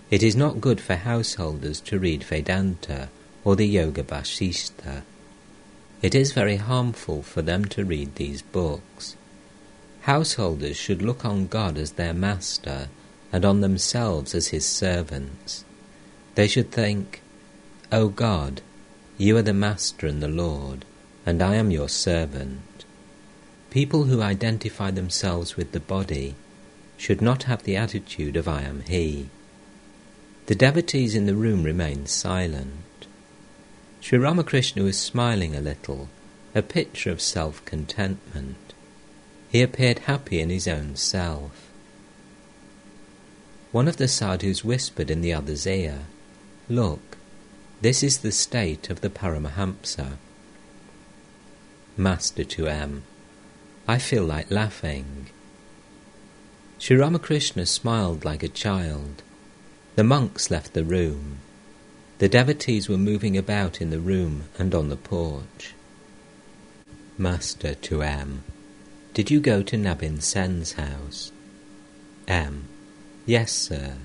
It is not good for householders to read Vedanta or the Yoga Vasistha. It is very harmful for them to read these books. Householders should look on God as their master and on themselves as his servants. They should think, O God, you are the master and the Lord, and I am your servant. People who identify themselves with the body should not have the attitude of I am he. The devotees in the room remained silent. Sri Ramakrishna was smiling a little, a picture of self contentment. He appeared happy in his own self. One of the sadhus whispered in the other's ear, Look, this is the state of the Paramahamsa. Master to M. I feel like laughing. Sri Ramakrishna smiled like a child. The monks left the room. The devotees were moving about in the room and on the porch. Master to M. Did you go to Nabin Sen's house? M. Yes, sir.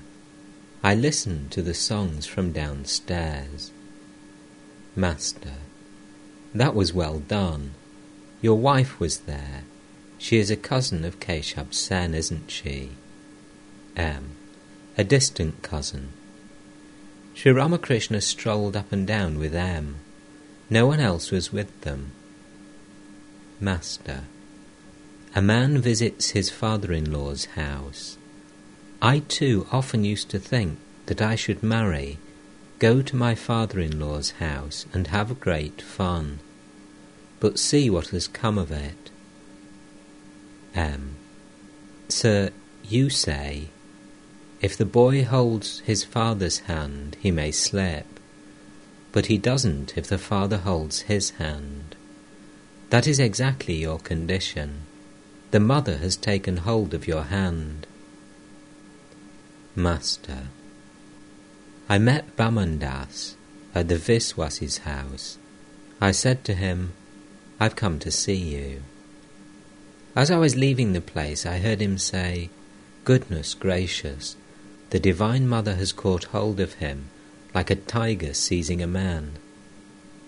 I listened to the songs from downstairs. Master. That was well done. Your wife was there. She is a cousin of Keshab Sen, isn't she? M a distant cousin. Sri Ramakrishna strolled up and down with M. No one else was with them. Master. A man visits his father-in-law's house. I too often used to think that I should marry, go to my father-in-law's house and have great fun. But see what has come of it. M. Sir, you say if the boy holds his father's hand, he may slip, but he doesn't if the father holds his hand. That is exactly your condition. The mother has taken hold of your hand. Master, I met Bamandas at the Viswasi's house. I said to him, I've come to see you. As I was leaving the place, I heard him say, Goodness gracious, the Divine Mother has caught hold of him like a tiger seizing a man.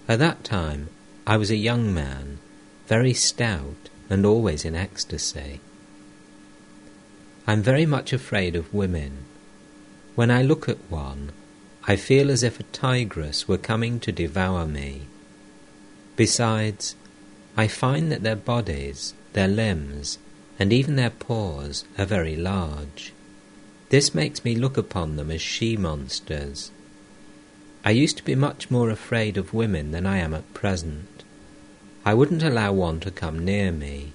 At that time I was a young man, very stout and always in ecstasy. I'm very much afraid of women. When I look at one, I feel as if a tigress were coming to devour me. Besides, I find that their bodies, their limbs, and even their paws are very large. This makes me look upon them as she monsters. I used to be much more afraid of women than I am at present. I wouldn't allow one to come near me.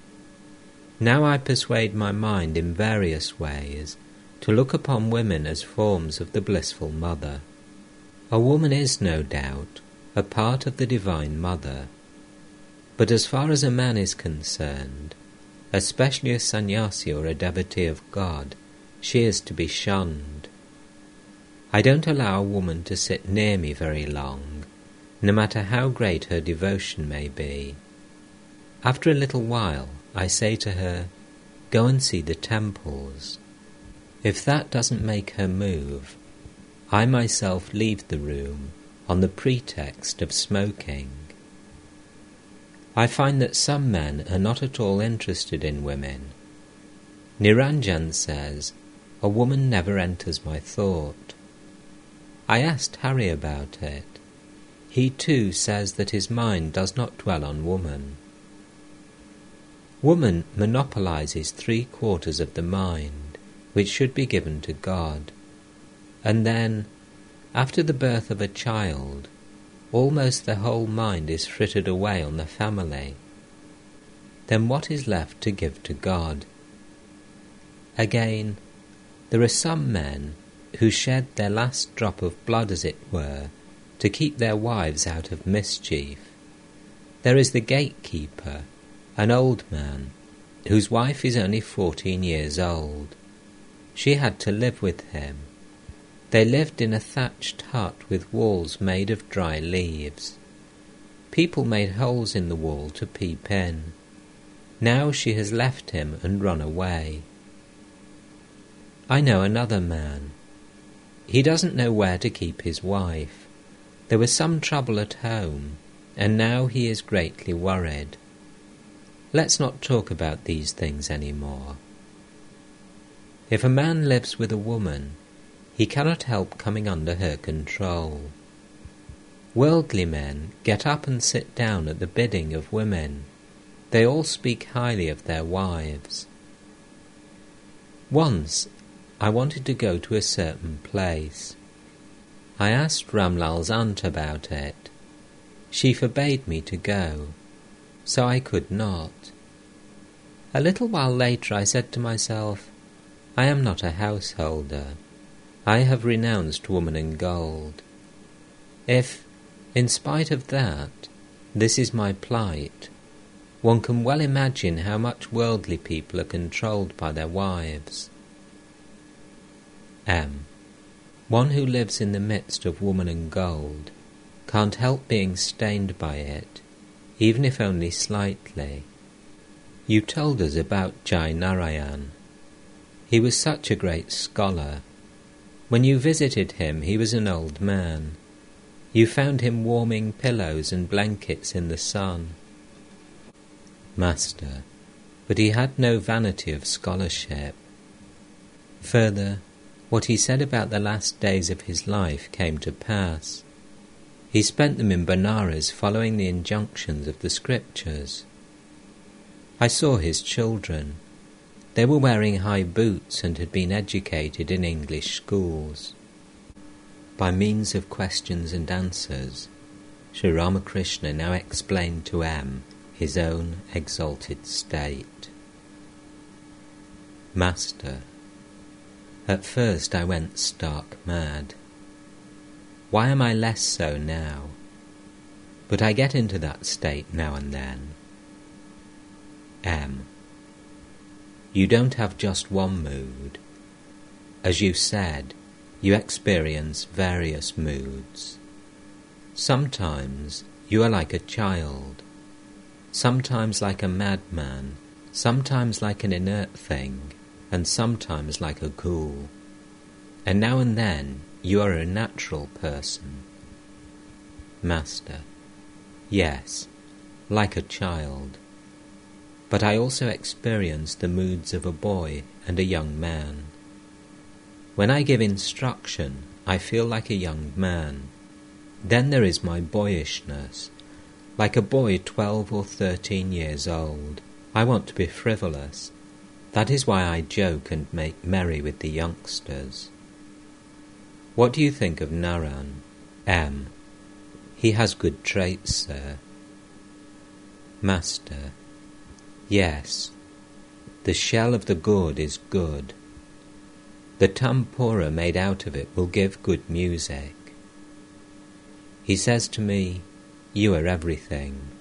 Now I persuade my mind in various ways to look upon women as forms of the blissful mother. A woman is, no doubt, a part of the Divine Mother. But as far as a man is concerned, especially a sannyasi or a devotee of God, she is to be shunned. I don't allow a woman to sit near me very long, no matter how great her devotion may be. After a little while, I say to her, Go and see the temples. If that doesn't make her move, I myself leave the room on the pretext of smoking. I find that some men are not at all interested in women. Niranjan says a woman never enters my thought. I asked Hari about it. He too says that his mind does not dwell on woman. Woman monopolizes three quarters of the mind, which should be given to God. And then, after the birth of a child, almost the whole mind is frittered away on the family. Then what is left to give to God? Again, there are some men who shed their last drop of blood, as it were, to keep their wives out of mischief. There is the gatekeeper an old man, whose wife is only fourteen years old. She had to live with him. They lived in a thatched hut with walls made of dry leaves. People made holes in the wall to peep in. Now she has left him and run away. I know another man. He doesn't know where to keep his wife. There was some trouble at home, and now he is greatly worried. Let's not talk about these things any more. If a man lives with a woman, he cannot help coming under her control. Worldly men get up and sit down at the bidding of women. They all speak highly of their wives. Once I wanted to go to a certain place. I asked Ramlal's aunt about it. She forbade me to go so I could not. A little while later I said to myself, I am not a householder. I have renounced woman and gold. If, in spite of that, this is my plight, one can well imagine how much worldly people are controlled by their wives. M. One who lives in the midst of woman and gold can't help being stained by it even if only slightly. You told us about Jai Narayan. He was such a great scholar. When you visited him, he was an old man. You found him warming pillows and blankets in the sun. Master, but he had no vanity of scholarship. Further, what he said about the last days of his life came to pass. He spent them in Benares following the injunctions of the scriptures. I saw his children. They were wearing high boots and had been educated in English schools. By means of questions and answers, Sri Ramakrishna now explained to M his own exalted state. Master, at first I went stark mad. Why am I less so now? But I get into that state now and then. M. You don't have just one mood. As you said, you experience various moods. Sometimes you are like a child, sometimes like a madman, sometimes like an inert thing, and sometimes like a ghoul. And now and then you are a natural person. Master. Yes, like a child. But I also experience the moods of a boy and a young man. When I give instruction, I feel like a young man. Then there is my boyishness. Like a boy twelve or thirteen years old, I want to be frivolous. That is why I joke and make merry with the youngsters. What do you think of Naran? M. He has good traits, sir. Master. Yes. The shell of the gourd is good. The tampura made out of it will give good music. He says to me, You are everything.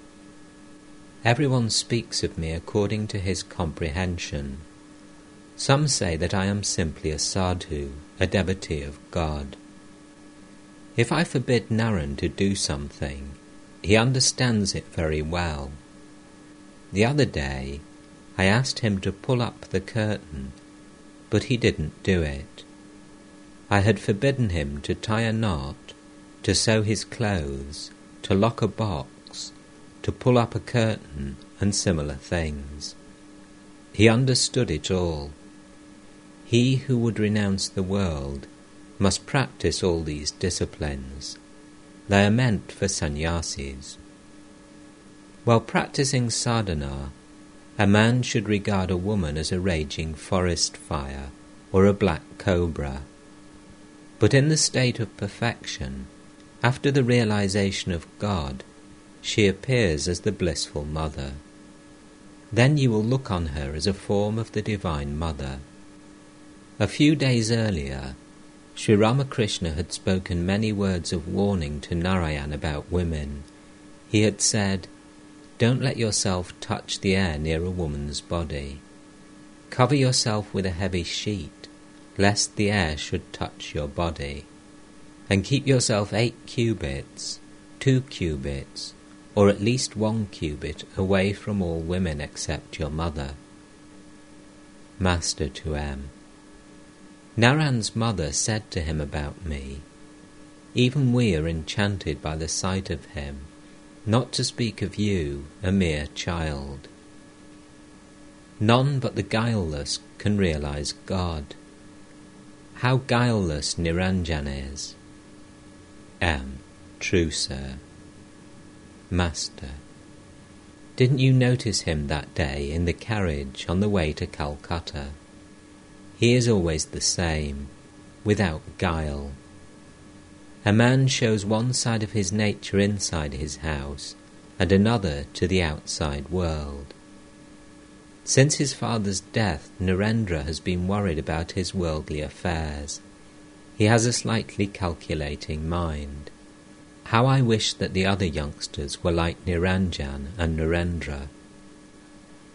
Everyone speaks of me according to his comprehension. Some say that I am simply a sadhu, a devotee of God. If I forbid Naran to do something, he understands it very well. The other day, I asked him to pull up the curtain, but he didn't do it. I had forbidden him to tie a knot, to sew his clothes, to lock a box, to pull up a curtain, and similar things. He understood it all. He who would renounce the world must practice all these disciplines. They are meant for sannyasis. While practicing sadhana, A man should regard a woman as a raging forest fire or a black cobra. But in the state of perfection, after the realization of God, she appears as the blissful mother. Then you will look on her as a form of the Divine Mother. A few days earlier, Sri Ramakrishna had spoken many words of warning to Narayan about women. He had said, Don't let yourself touch the air near a woman's body. Cover yourself with a heavy sheet, lest the air should touch your body. And keep yourself eight cubits, two cubits, or at least one cubit away from all women except your mother. Master to M. Naran's mother said to him about me, Even we are enchanted by the sight of him, not to speak of you, a mere child. None but the guileless can realize God. How guileless Niranjan is. M. True, sir. Master, didn't you notice him that day in the carriage on the way to Calcutta? He is always the same, without guile. A man shows one side of his nature inside his house and another to the outside world. Since his father's death, Narendra has been worried about his worldly affairs. He has a slightly calculating mind. How I wish that the other youngsters were like Niranjan and Narendra.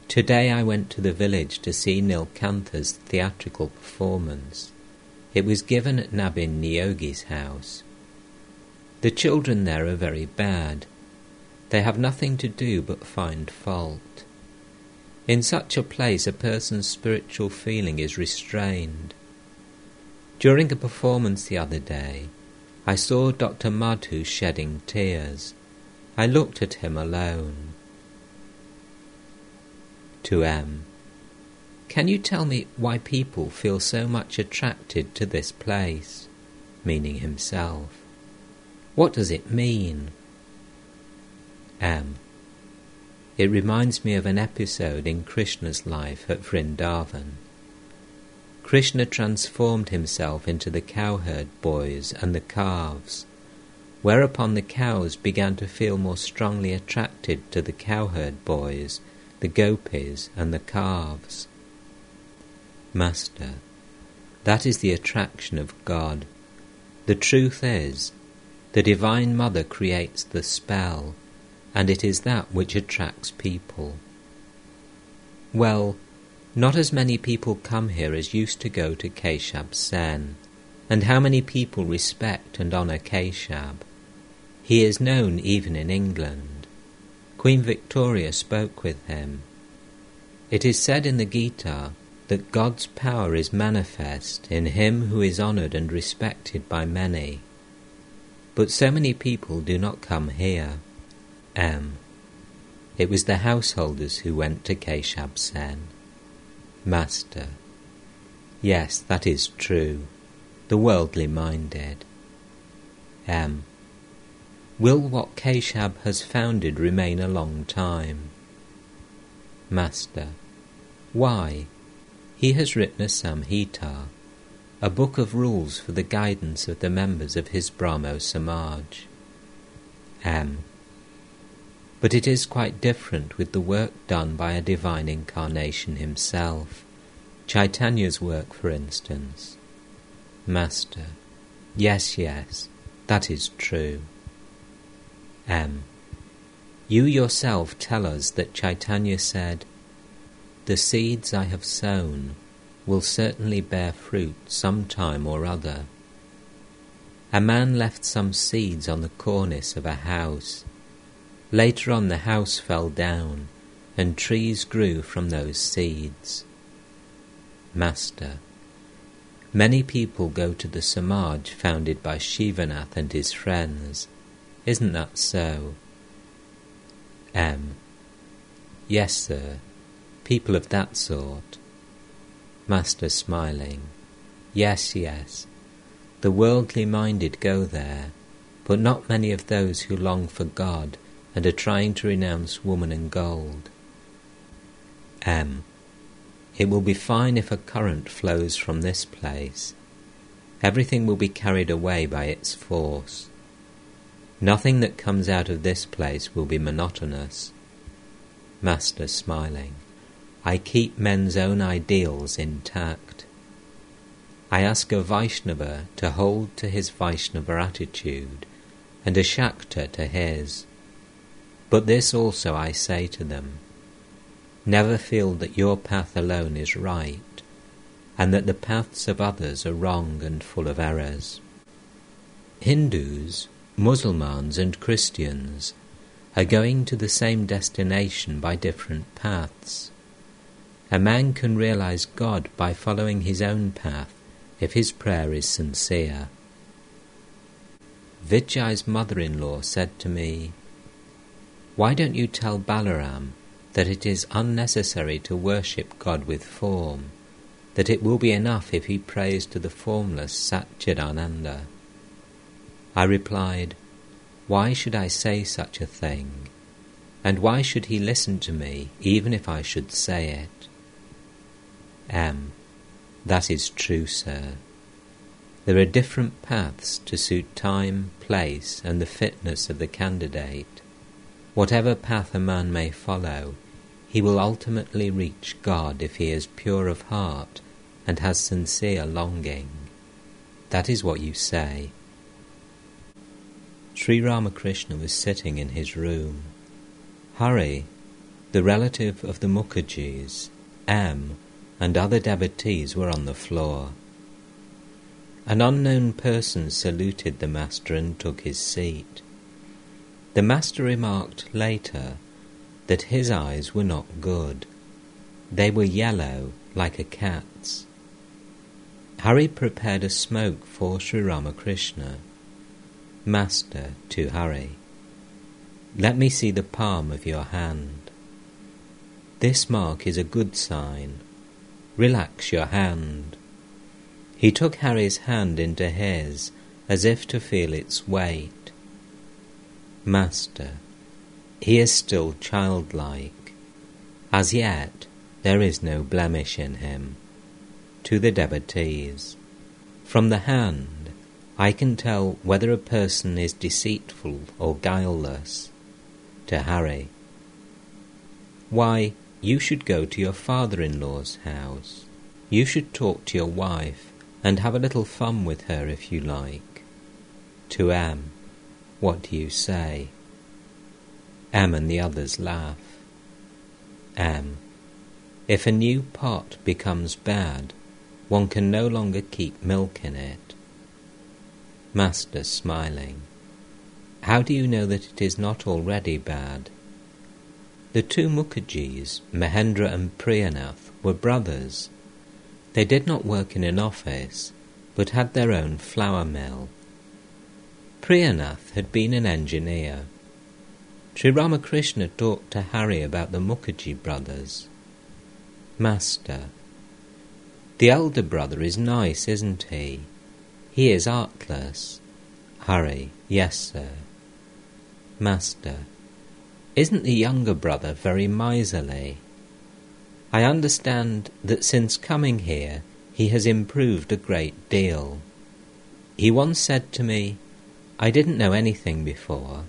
Today I went to the village to see Nilkantha's theatrical performance. It was given at Nabin Niyogi's house. The children there are very bad. They have nothing to do but find fault. In such a place a person's spiritual feeling is restrained. During a performance the other day, I saw Dr. Madhu shedding tears. I looked at him alone. To M. Can you tell me why people feel so much attracted to this place? Meaning himself. What does it mean? M. It reminds me of an episode in Krishna's life at Vrindavan. Krishna transformed himself into the cowherd boys and the calves, whereupon the cows began to feel more strongly attracted to the cowherd boys, the gopis, and the calves. Master, that is the attraction of God. The truth is, the Divine Mother creates the spell, and it is that which attracts people. Well, not as many people come here as used to go to Keshab Sen. And how many people respect and honour Keshab? He is known even in England. Queen Victoria spoke with him. It is said in the Gita that God's power is manifest in him who is honoured and respected by many. But so many people do not come here. M. It was the householders who went to Keshab Sen. Master. Yes, that is true. The worldly minded. M. Will what Keshab has founded remain a long time? Master. Why? He has written a Samhita, a book of rules for the guidance of the members of his Brahmo Samaj. M. But it is quite different with the work done by a divine incarnation himself. Chaitanya's work, for instance. Master. Yes, yes, that is true. M. You yourself tell us that Chaitanya said, The seeds I have sown will certainly bear fruit some time or other. A man left some seeds on the cornice of a house Later on, the house fell down, and trees grew from those seeds. Master, many people go to the Samaj founded by Shivanath and his friends. Isn't that so? M. Yes, sir. People of that sort. Master smiling. Yes, yes. The worldly minded go there, but not many of those who long for God and are trying to renounce woman and gold. M. It will be fine if a current flows from this place. Everything will be carried away by its force. Nothing that comes out of this place will be monotonous. Master smiling, I keep men's own ideals intact. I ask a Vaishnava to hold to his Vaishnava attitude and a Shakta to his. But this also I say to them Never feel that your path alone is right, and that the paths of others are wrong and full of errors. Hindus, Mussulmans, and Christians are going to the same destination by different paths. A man can realize God by following his own path if his prayer is sincere. Vijay's mother in law said to me, Why don't you tell Balaram that it is unnecessary to worship God with form, that it will be enough if he prays to the formless Satchidananda? I replied, Why should I say such a thing? And why should he listen to me, even if I should say it? M. That is true, sir. There are different paths to suit time, place, and the fitness of the candidate. Whatever path a man may follow, he will ultimately reach God if he is pure of heart and has sincere longing. That is what you say. Sri Ramakrishna was sitting in his room. Hari, the relative of the Mukherjees, M, and other devotees were on the floor. An unknown person saluted the master and took his seat. The master remarked later that his eyes were not good. They were yellow, like a cat's. Hari prepared a smoke for Sri Ramakrishna. Master to Hari, let me see the palm of your hand. This mark is a good sign. Relax your hand. He took Hari's hand into his as if to feel its weight. Master, he is still childlike. As yet, there is no blemish in him. To the devotees, from the hand, I can tell whether a person is deceitful or guileless. To Hari, why, you should go to your father in law's house. You should talk to your wife and have a little fun with her if you like. To M, what do you say? M and the others laugh. M. If a new pot becomes bad, one can no longer keep milk in it. Master smiling. How do you know that it is not already bad? The two Mukherjees, Mahendra and Priyanath, were brothers. They did not work in an office, but had their own flour mill. Priyanath had been an engineer. Sri Ramakrishna talked to Hari about the Mukherjee brothers. Master, the elder brother is nice, isn't he? He is artless. Hari, yes, sir. Master, isn't the younger brother very miserly? I understand that since coming here he has improved a great deal. He once said to me, I didn't know anything before,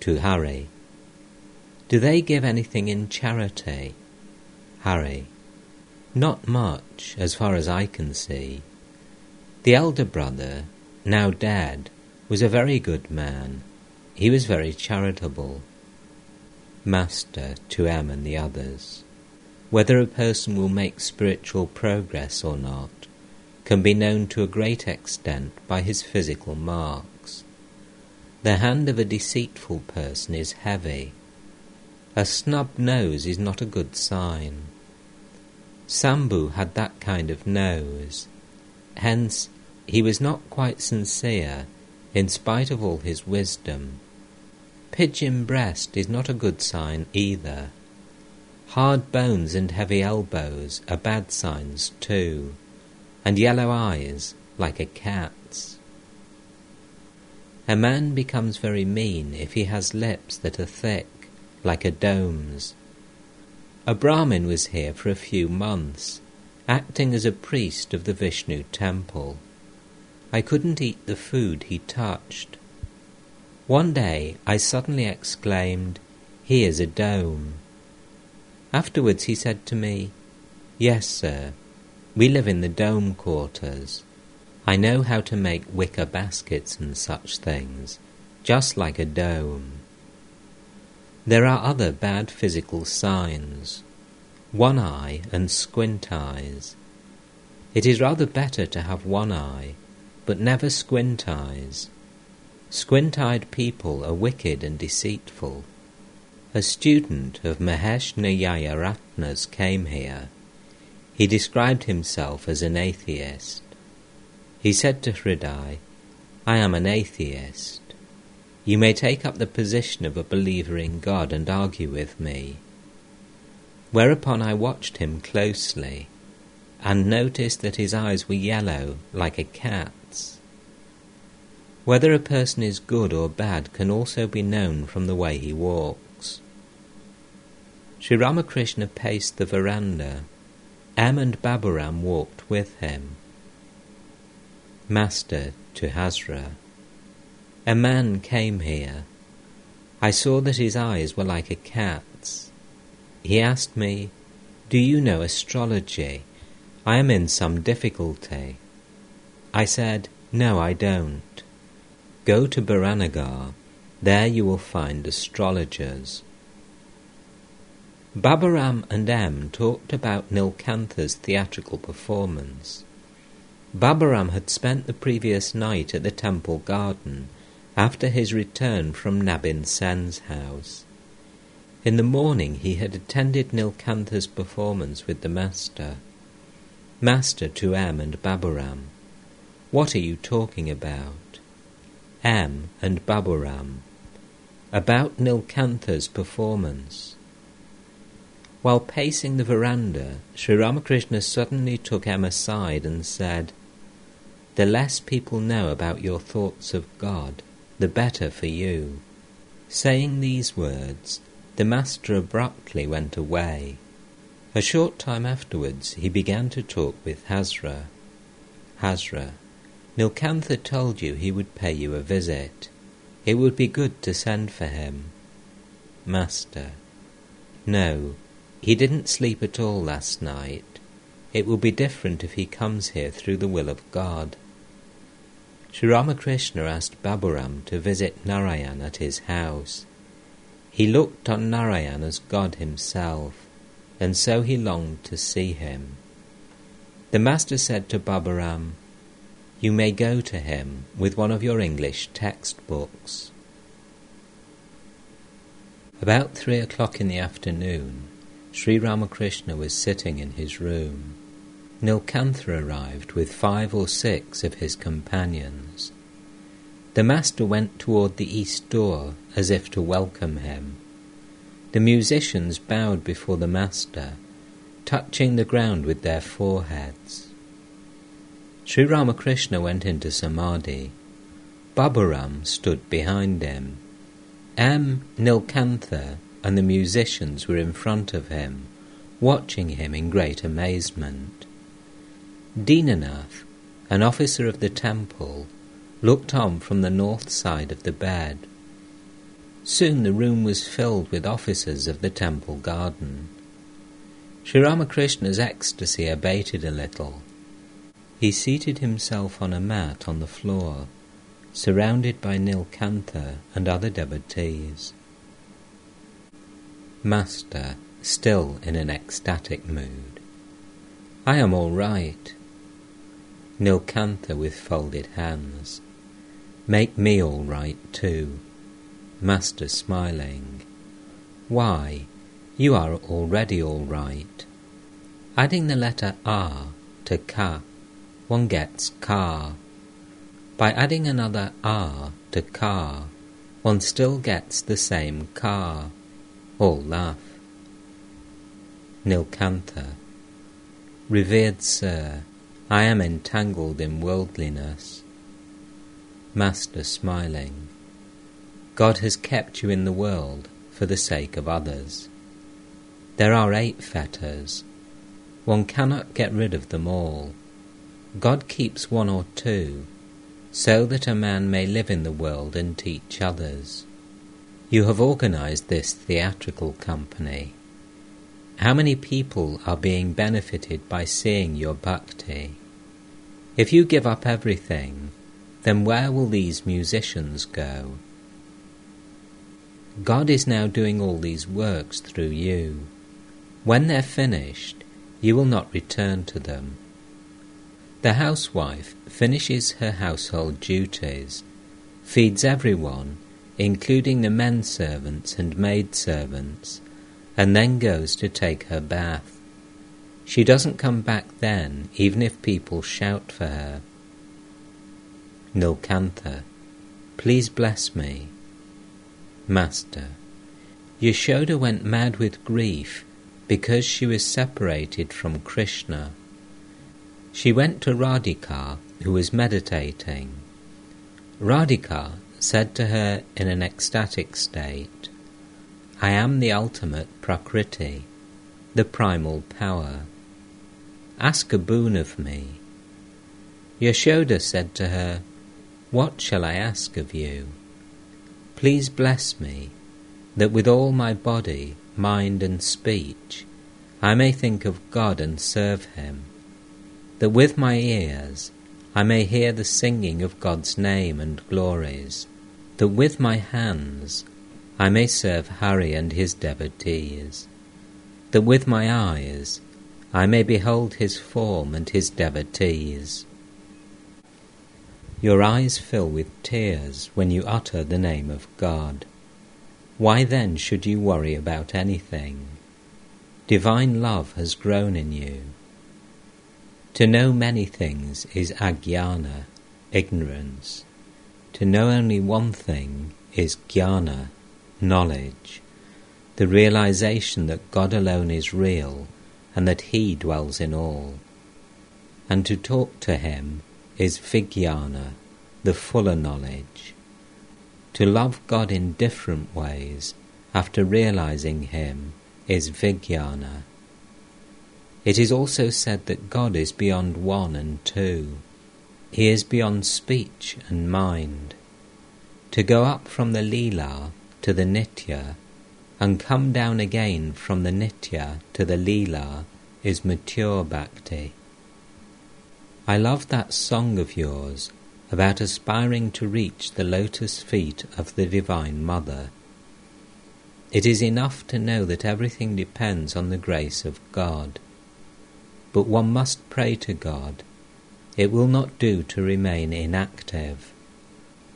to Hari. Do they give anything in charity? Hari. Not much, as far as I can see. The elder brother, now dead, was a very good man. He was very charitable. Master to M and the others. Whether a person will make spiritual progress or not can be known to a great extent by his physical marks. The hand of a deceitful person is heavy. A snub nose is not a good sign. Sambhu had that kind of nose. Hence, he was not quite sincere, in spite of all his wisdom. Pigeon breast is not a good sign either. Hard bones and heavy elbows are bad signs too, and yellow eyes like a cat's. A man becomes very mean if he has lips that are thick, like a dom's. A Brahmin was here for a few months, acting as a priest of the Vishnu temple. I couldn't eat the food he touched. One day I suddenly exclaimed, Here's a dom. Afterwards he said to me, Yes, sir, we live in the dom quarters. I know how to make wicker baskets and such things, just like a dom. There are other bad physical signs one eye and squint eyes. It is rather better to have one eye, but never squint eyes. Squint eyed people are wicked and deceitful. A student of Mahesh Nayaya came here. He described himself as an atheist. He said to Hriday, I am an atheist. You may take up the position of a believer in God and argue with me. Whereupon I watched him closely and noticed that his eyes were yellow like a cat's. Whether a person is good or bad can also be known from the way he walks. Sri Ramakrishna paced the veranda. M and Baburam walked with him. Master to Hazra. A man came here. I saw that his eyes were like a cat's. He asked me, Do you know astrology? I am in some difficulty. I said, No, I don't. Go to Baranagar. There you will find astrologers. Baburam and M talked about Nilkantha's theatrical performance. Baburam had spent the previous night at the temple garden after his return from Nabin Sen's house. In the morning he had attended Nilkantha's performance with the master. Master to M and Baburam, what are you talking about? M and Baburam, about Nilkantha's performance. While pacing the veranda, Sri Ramakrishna suddenly took M aside and said, the less people know about your thoughts of God, the better for you. Saying these words, the master abruptly went away. A short time afterwards, he began to talk with Hazra. Hazra, Nilkantha told you he would pay you a visit. It would be good to send for him. Master, no, he didn't sleep at all last night. It will be different if he comes here through the will of God. Sri Ramakrishna asked Baburam to visit Narayan at his house. He looked on Narayan as God himself, and so he longed to see him. The master said to Baburam, You may go to him with one of your English textbooks. About three o'clock in the afternoon, Sri Ramakrishna was sitting in his room. Nilkantha arrived with five or six of his companions. The master went toward the east door as if to welcome him. The musicians bowed before the master, touching the ground with their foreheads. Sri Ramakrishna went into Samadhi. Baburam stood behind him. M. Nilkantha and the musicians were in front of him, watching him in great amazement. Dinanath, an officer of the temple, looked on from the north side of the bed. Soon the room was filled with officers of the temple garden. Sri Ramakrishna's ecstasy abated a little. He seated himself on a mat on the floor, surrounded by Nilkantha and other devotees. Master, still in an ecstatic mood. I am all right. Nilkantha with folded hands. Make me all right too. Master smiling. Why, you are already all right. Adding the letter R to ka, one gets car. By adding another R to car, one still gets the same car. All laugh. Nilkantha. Revered Sir, I am entangled in worldliness. Master smiling, God has kept you in the world for the sake of others. There are eight fetters. One cannot get rid of them all. God keeps one or two, so that a man may live in the world and teach others. You have organized this theatrical company. How many people are being benefited by seeing your bhakti? If you give up everything, then where will these musicians go? God is now doing all these works through you. When they're finished, you will not return to them. The housewife finishes her household duties, feeds everyone, including the men servants and maid servants, and then goes to take her bath. She doesn't come back then, even if people shout for her. Nilkantha, please bless me. Master, Yashoda went mad with grief because she was separated from Krishna. She went to Radhika, who was meditating. Radhika said to her in an ecstatic state, I am the ultimate Prakriti, the primal power. Ask a boon of me. Yashoda said to her, What shall I ask of you? Please bless me, that with all my body, mind, and speech I may think of God and serve Him, that with my ears I may hear the singing of God's name and glories that with my hands I may serve Hari and his devotees, that with my eyes I may behold his form and his devotees. Your eyes fill with tears when you utter the name of God. Why then should you worry about anything? Divine love has grown in you. To know many things is ajnana, ignorance. To know only one thing is jnana, knowledge, the realization that God alone is real and that He dwells in all. And to talk to Him is vijnana, the fuller knowledge. To love God in different ways after realizing Him is vijnana. It is also said that God is beyond one and two. He is beyond speech and mind. To go up from the Leela to the Nitya and come down again from the Nitya to the Leela is mature bhakti. I love that song of yours about aspiring to reach the lotus feet of the Divine Mother. It is enough to know that everything depends on the grace of God. But one must pray to God it will not do to remain inactive.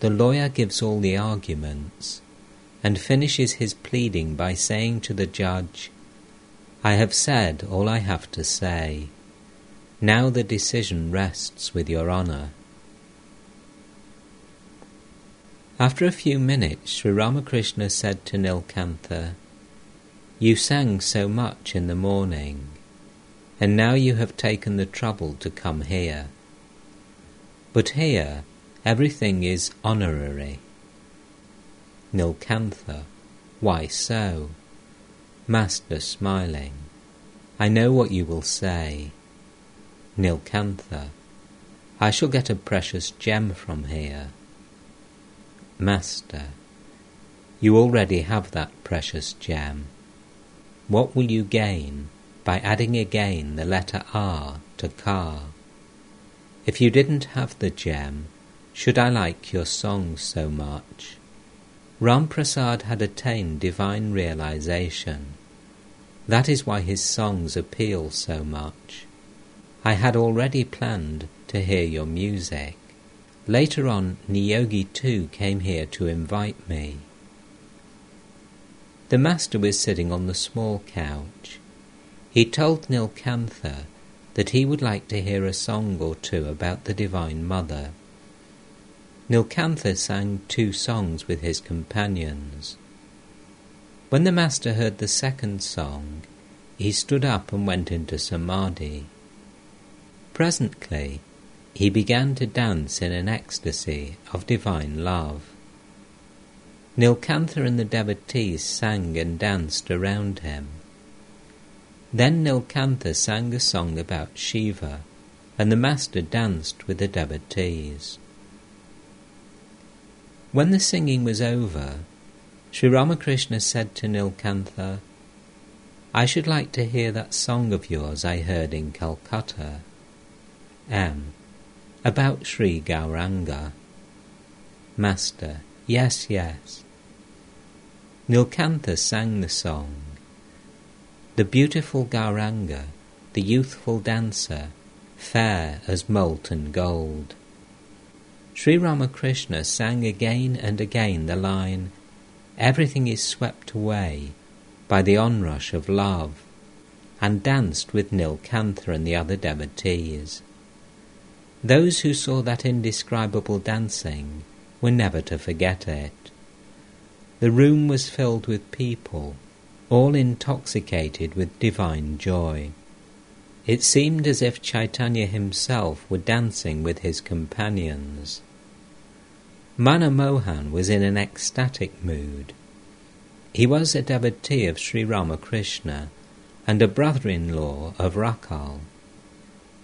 The lawyer gives all the arguments and finishes his pleading by saying to the judge, I have said all I have to say. Now the decision rests with your honour. After a few minutes, Sri Ramakrishna said to Nilkantha, You sang so much in the morning, and now you have taken the trouble to come here. But here everything is honorary. Nilkantha, why so? Master smiling, I know what you will say. Nilkantha, I shall get a precious gem from here. Master, you already have that precious gem. What will you gain by adding again the letter R to car? If you didn't have the gem, should I like your songs so much? Ram Prasad had attained divine realization. That is why his songs appeal so much. I had already planned to hear your music. Later on, Niyogi too came here to invite me. The master was sitting on the small couch. He told Nilkantha that he would like to hear a song or two about the Divine Mother. Nilkantha sang two songs with his companions. When the master heard the second song, he stood up and went into samadhi. Presently, he began to dance in an ecstasy of divine love. Nilkantha and the devotees sang and danced around him. Then Nilkantha sang a song about Shiva, and the master danced with the devotees. When the singing was over, Sri Ramakrishna said to Nilkantha, I should like to hear that song of yours I heard in Calcutta. M. About Sri Gauranga. Master. Yes, yes. Nilkantha sang the song. The beautiful Gauranga, the youthful dancer, fair as molten gold. Sri Ramakrishna sang again and again the line, Everything is swept away by the onrush of love, and danced with Nilkantha and the other devotees. Those who saw that indescribable dancing were never to forget it. The room was filled with people, all intoxicated with divine joy. It seemed as if Chaitanya himself were dancing with his companions. Manamohan was in an ecstatic mood. He was a devotee of Sri Ramakrishna and a brother-in-law of Rakhal.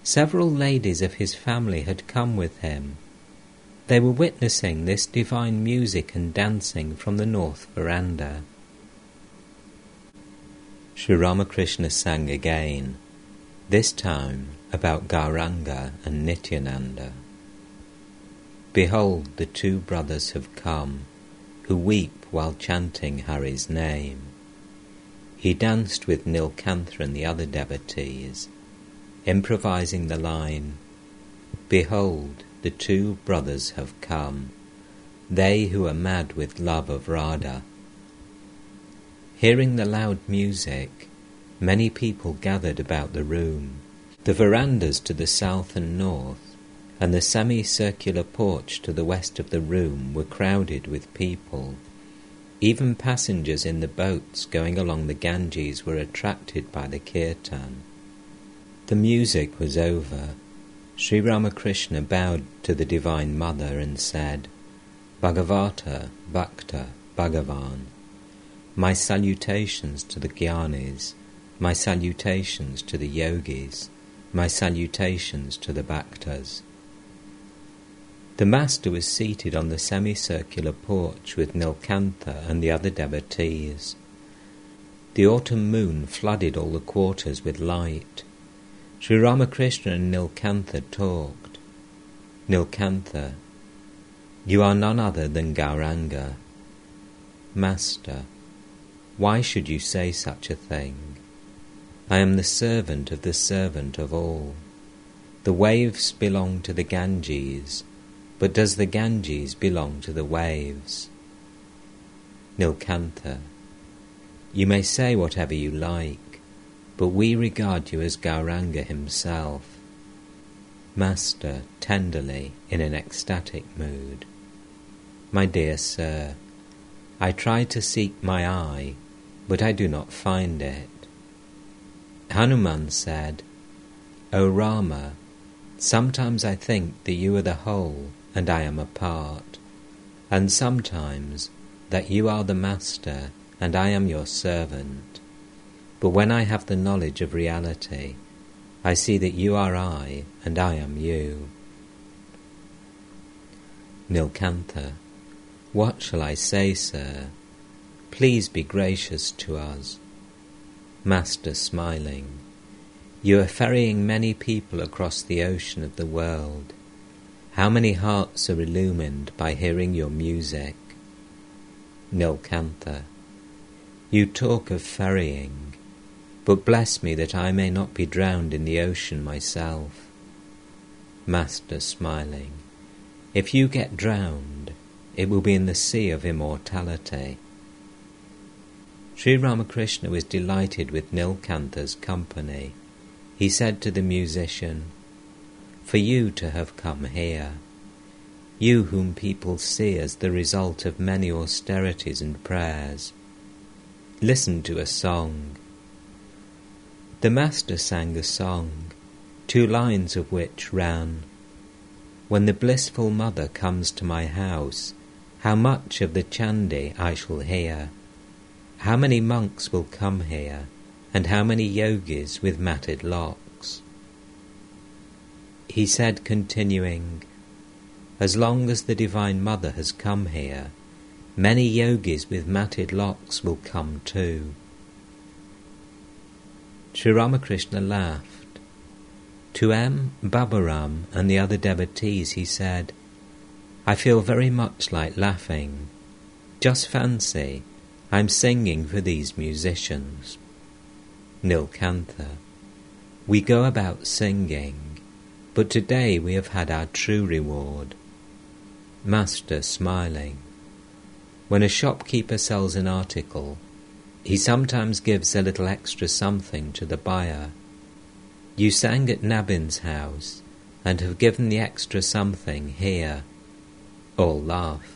Several ladies of his family had come with him. They were witnessing this divine music and dancing from the north veranda. Sri Ramakrishna sang again, this time about Gauranga and Nityananda. Behold, the two brothers have come, who weep while chanting Hari's name. He danced with Nilkantha and the other devotees, improvising the line, Behold, the two brothers have come, they who are mad with love of Radha. Hearing the loud music, many people gathered about the room. The verandas to the south and north, and the semicircular porch to the west of the room were crowded with people. Even passengers in the boats going along the Ganges were attracted by the kirtan. The music was over. Sri Ramakrishna bowed to the Divine Mother and said, Bhagavata, Bhakta, Bhagavan, my salutations to the Gyanis, my salutations to the Yogis, my salutations to the Bhaktas. The Master was seated on the semicircular porch with Nilkantha and the other devotees. The autumn moon flooded all the quarters with light. Sri Ramakrishna and Nilkantha talked. Nilkantha, you are none other than Gauranga. Master, why should you say such a thing? I am the servant of the servant of all. The waves belong to the Ganges, but does the Ganges belong to the waves? Nilkantha, you may say whatever you like but we regard you as Gauranga himself. Master, tenderly, in an ecstatic mood. My dear sir, I try to seek my I, but I do not find it. Hanuman said, O Rama, sometimes I think that you are the whole and I am a part, and sometimes that you are the master and I am your servant. But when I have the knowledge of reality, I see that you are I and I am you. Nilkantha, what shall I say, sir? Please be gracious to us. Master smiling, you are ferrying many people across the ocean of the world. How many hearts are illumined by hearing your music? Nilkantha, you talk of ferrying but bless me that I may not be drowned in the ocean myself. Master smiling, if you get drowned, it will be in the sea of immortality. Sri Ramakrishna was delighted with Nilkantha's company. He said to the musician, For you to have come here, you whom people see as the result of many austerities and prayers, listen to a song the Master sang a song, two lines of which ran When the blissful mother comes to my house, how much of the Chandi I shall hear. How many monks will come here, and how many yogis with matted locks. He said, continuing, As long as the Divine Mother has come here, many yogis with matted locks will come too. Sri Ramakrishna laughed. To M. Baburam and the other devotees he said, I feel very much like laughing. Just fancy, I'm singing for these musicians. Nilkantha. We go about singing, but today we have had our true reward. Master smiling. When a shopkeeper sells an article, he sometimes gives a little extra something to the buyer. You sang at Nabin's house and have given the extra something here. All laugh.